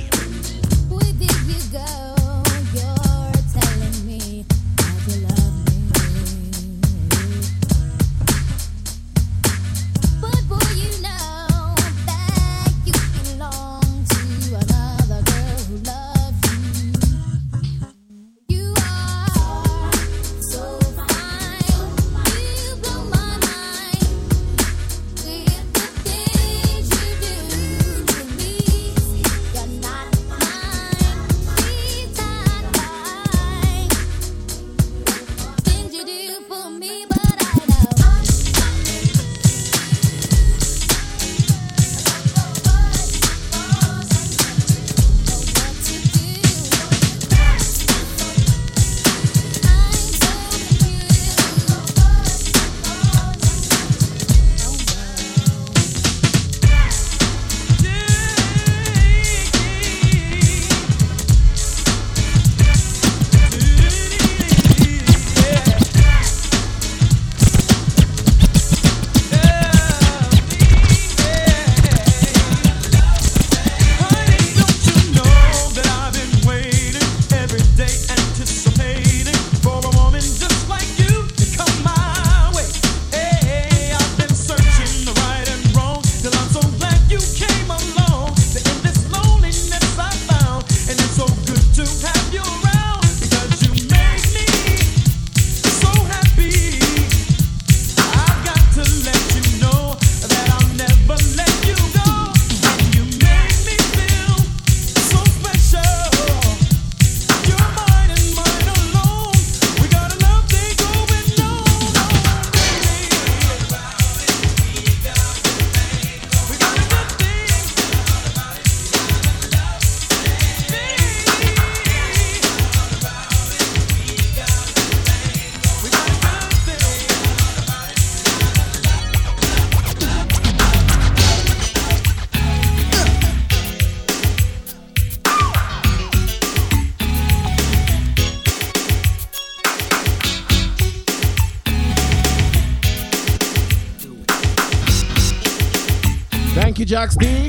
Jackstein.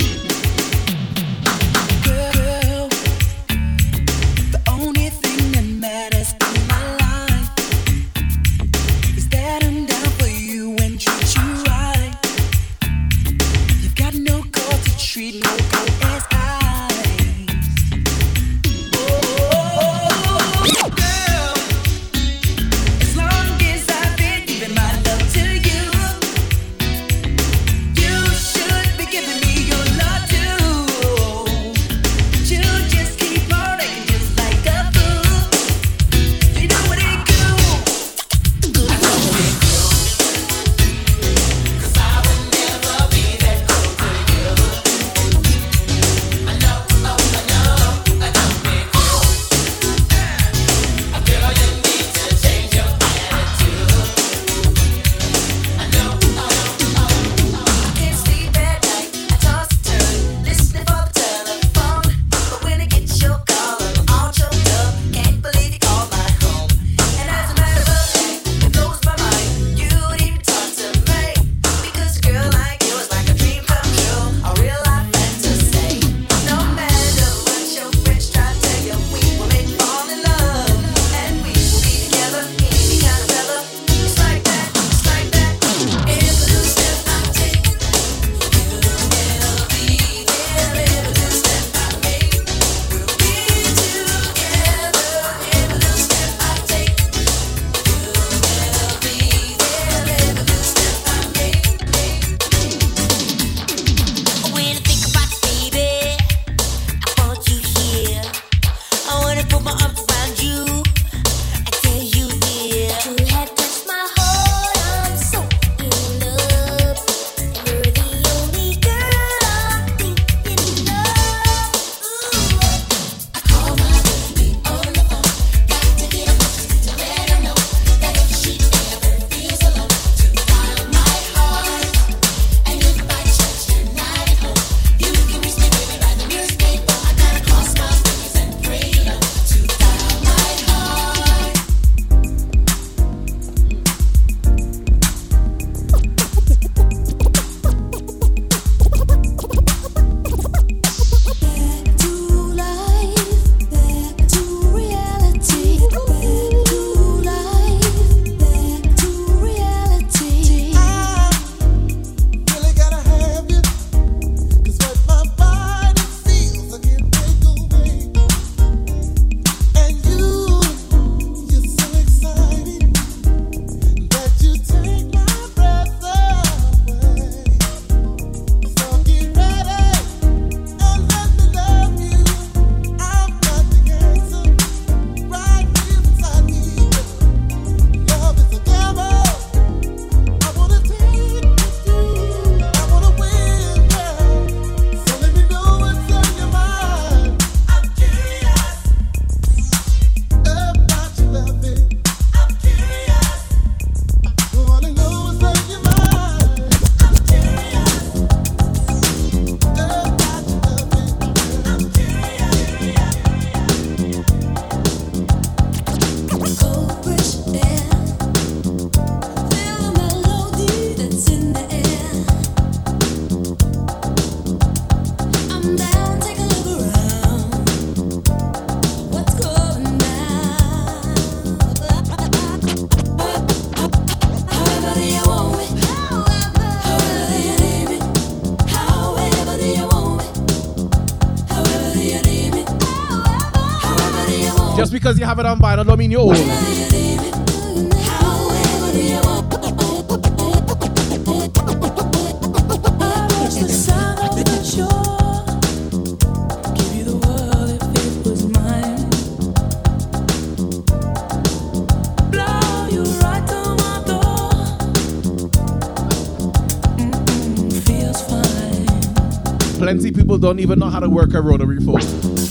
because you have it on vinyl don't mean you own Plenty people don't even know how to work a rotary phone.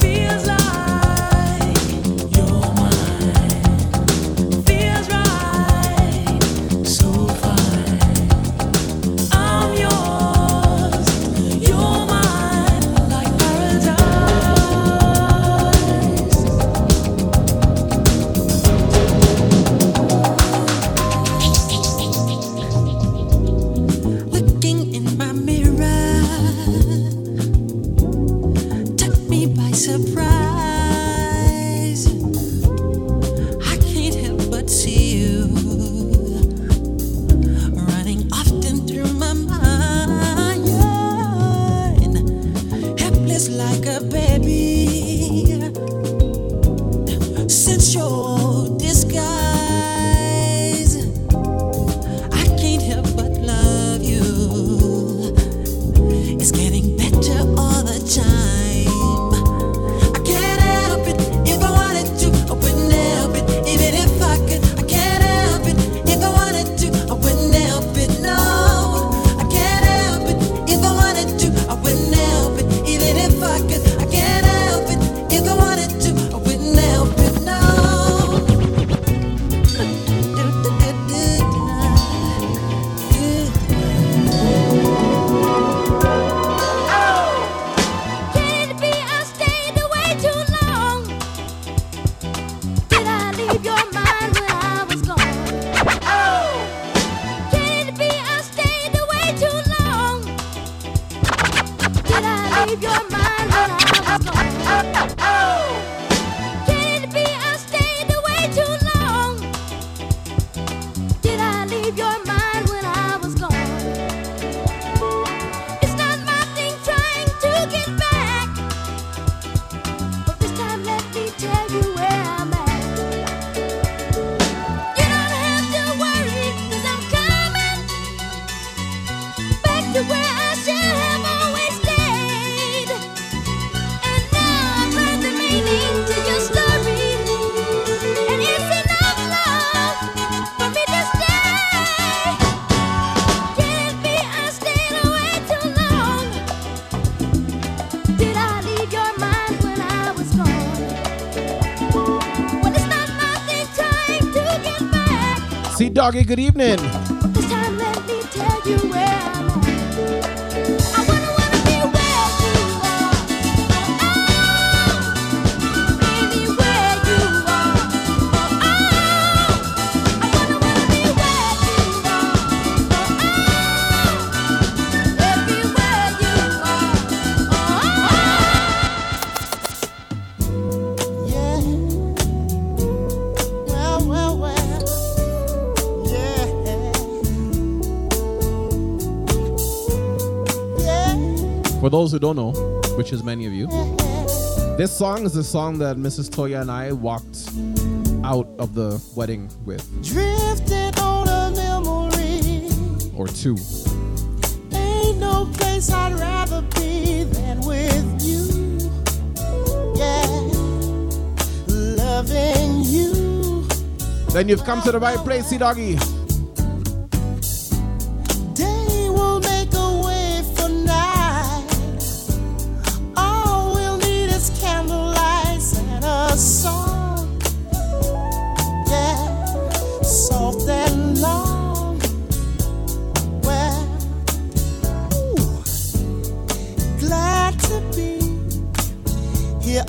Okay. good evening. those who don't know, which is many of you, this song is the song that Mrs. Toya and I walked out of the wedding with. Drifting on a memory. Or two. Ain't no place I'd rather be than with you. Yeah. Loving you. Then you've come to the right place, see doggy.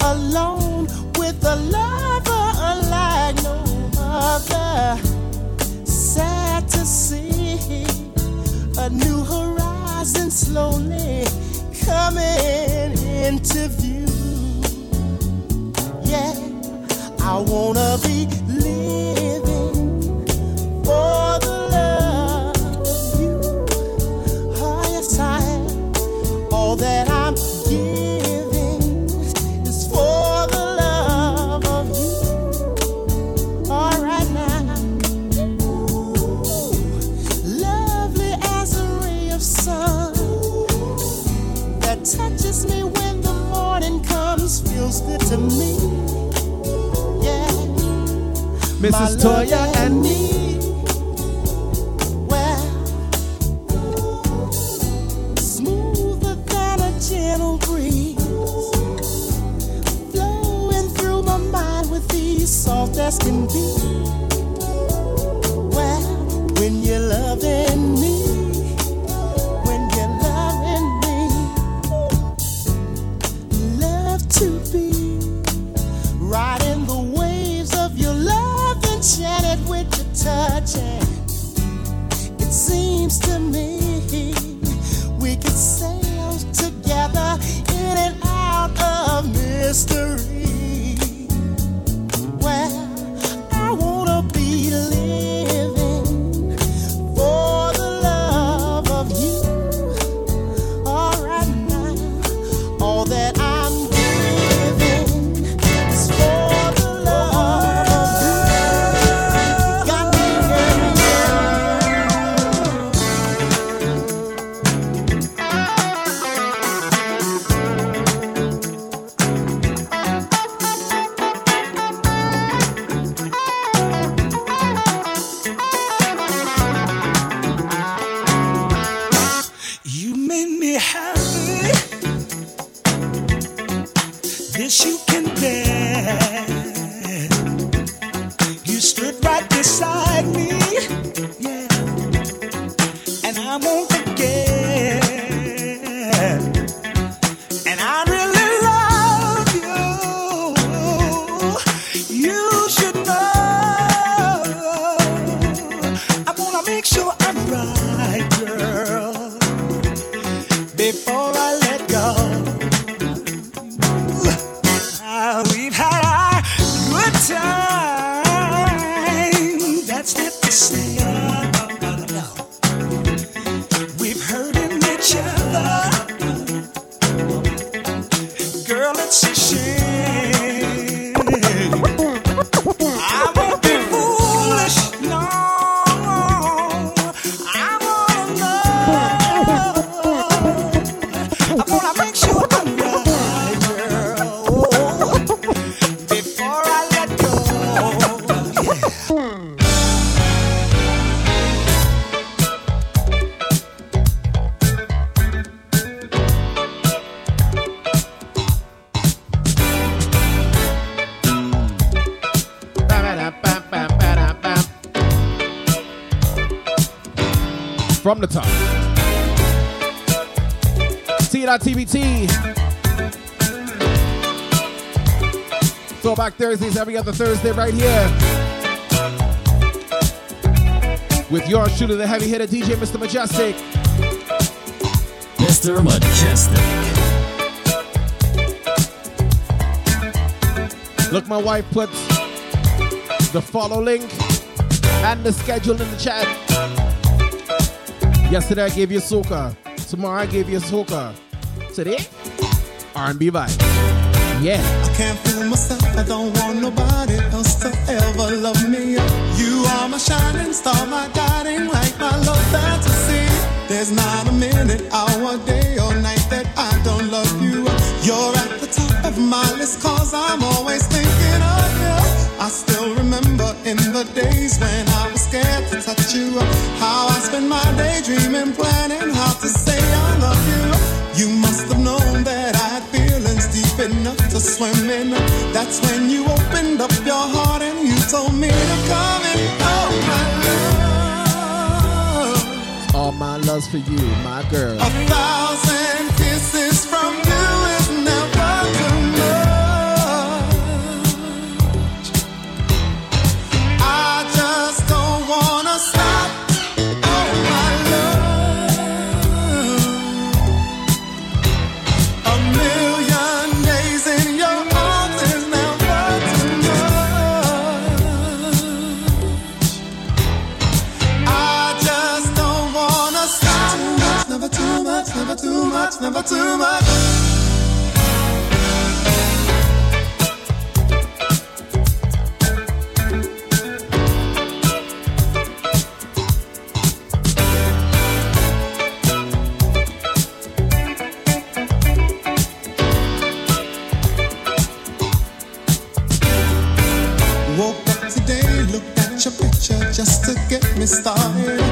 alone with a lover unlike no other. Sad to see a new horizon slowly coming into view. Yeah, I wanna be living. This is Toya and me. From the top. T.TBT. Throwback Thursdays every other Thursday right here. With your shooter, the heavy hitter DJ Mr. Mejustik. Mr. Mejustik. Look, my wife put the follow link and the schedule in the chat. Yesterday I gave you soca. Tomorrow I gave you soca. Today, R&B vibe. Yeah. I can't fool myself. I don't want nobody else to ever love me. You are my shining star, my guiding light, my love fantasy. There's not a minute, hour, day, or night that I don't love you. You're at the top of my list, cause I'm always thinking of you. I still remember in the days when I was scared to touch you. How I spent my day dreaming, planning how to say I love you. You must have known that I had feelings deep enough to swim in. That's when you opened up your heart and you told me to come in. Oh, my love. All my love's for you, my girl. A thousand kisses just to get me started.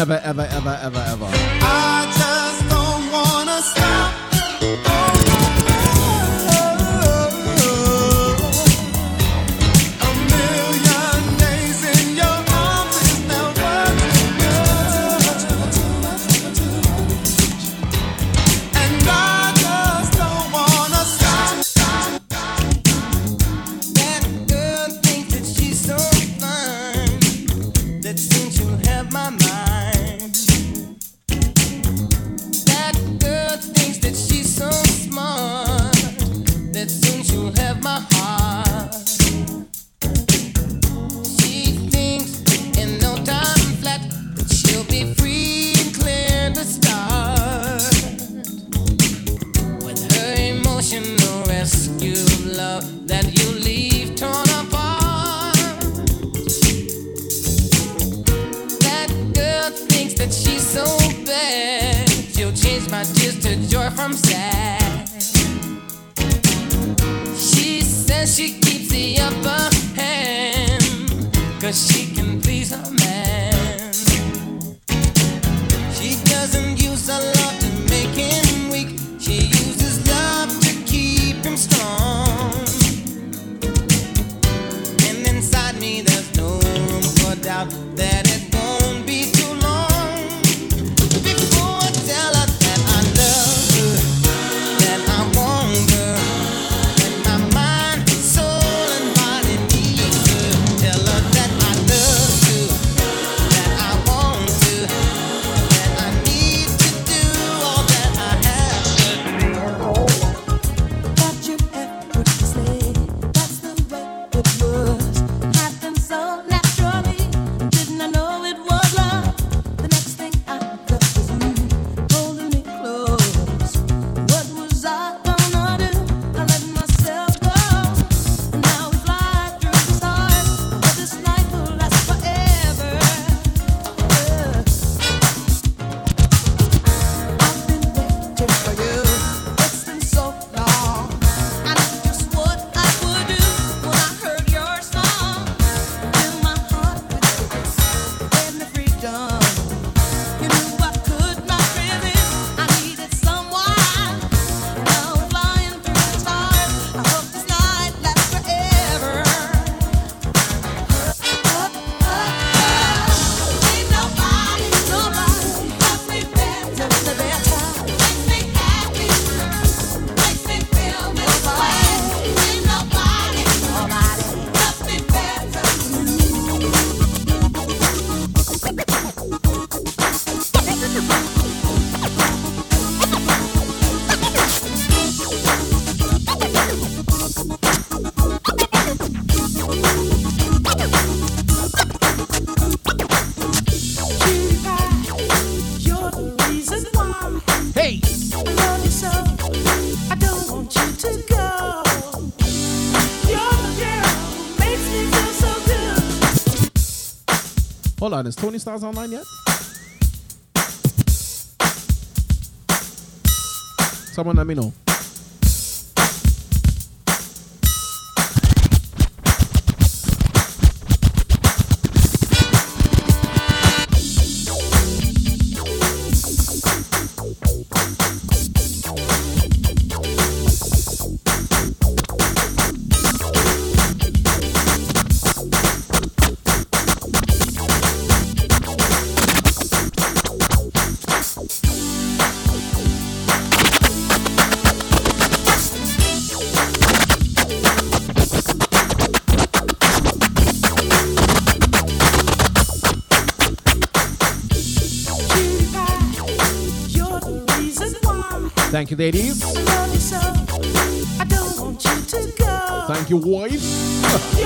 Never, ever, ever, ever, ever. change my tears to joy from sad. She says she keeps the upper hand, cause she can please her Hold on, is Tony Styles online yet? Someone let me know. Thank you, ladies. Thank you, wife. [LAUGHS]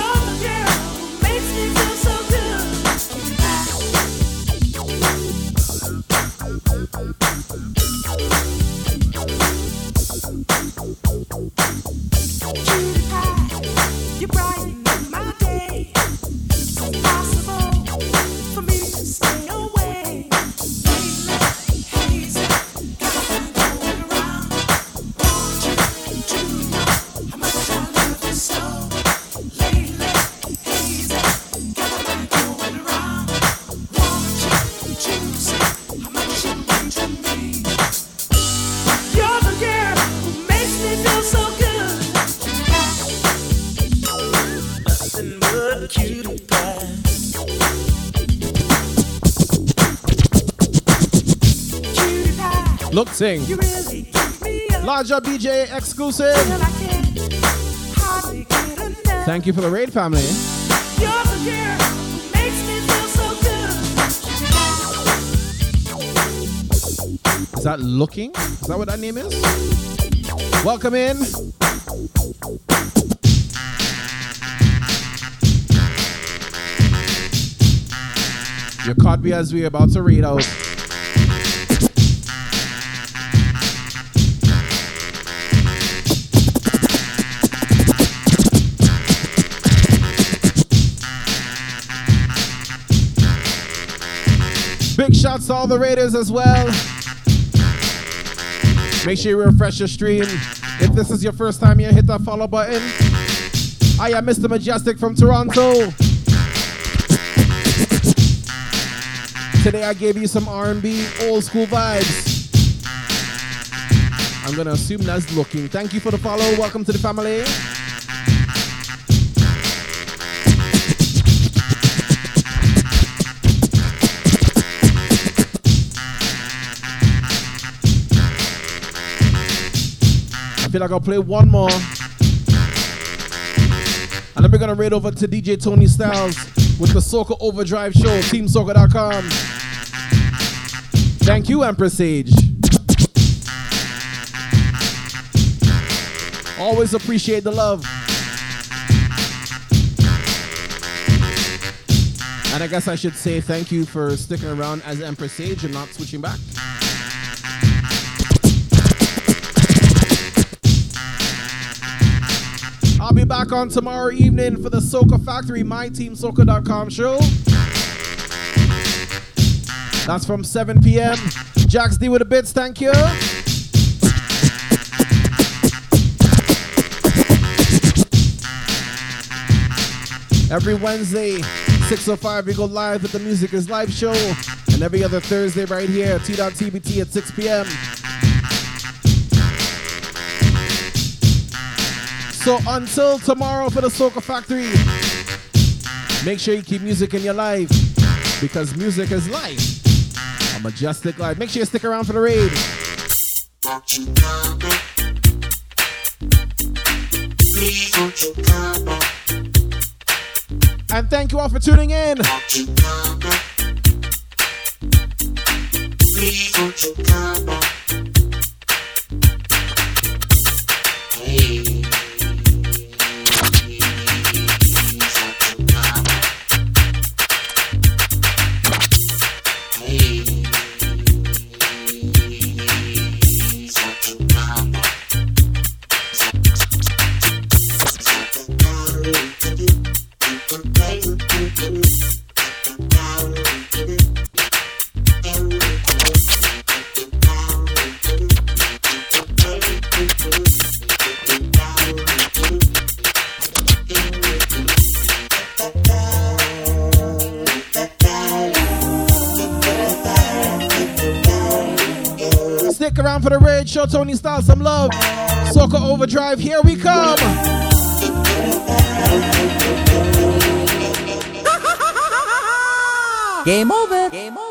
Look, sing. Really Larger BJ exclusive. Can, Thank you for the raid, family. Is that looking? Is that what that name is? Welcome in. You caught me as we about to read out. to all the Raiders as well. Make sure you refresh your stream. If this is your first time here, hit that follow button. I am Mr. Mejustik from Toronto. Today I gave you some R&B, old school vibes. I'm gonna assume that's looking. Thank you for the follow. Welcome to the family. Feel like I'll play one more. And then we're gonna raid over to DJ Tony Styles with the Soca Overdrive Show, TeamSoca.com. Thank you, Empress Sage. Always appreciate the love. And I guess I should say thank you for sticking around as Empress Sage and not switching back. I'll be back on tomorrow evening for the Soca Factory, myteamsoca.com show. That's from 7 p.m. Jax D with the bits, thank you. Every Wednesday, 6.05, we go live with the Music is Live show. And every other Thursday, right here, T.TBT at 6 p.m. So until tomorrow for the Soca Factory, make sure you keep music in your life because music is life. A majestic life. Make sure you stick around for the raid. And thank you all for tuning in. Stick for the raid. Show Tony Styles some love. Soca Overdrive, here we come. Game over. Game over.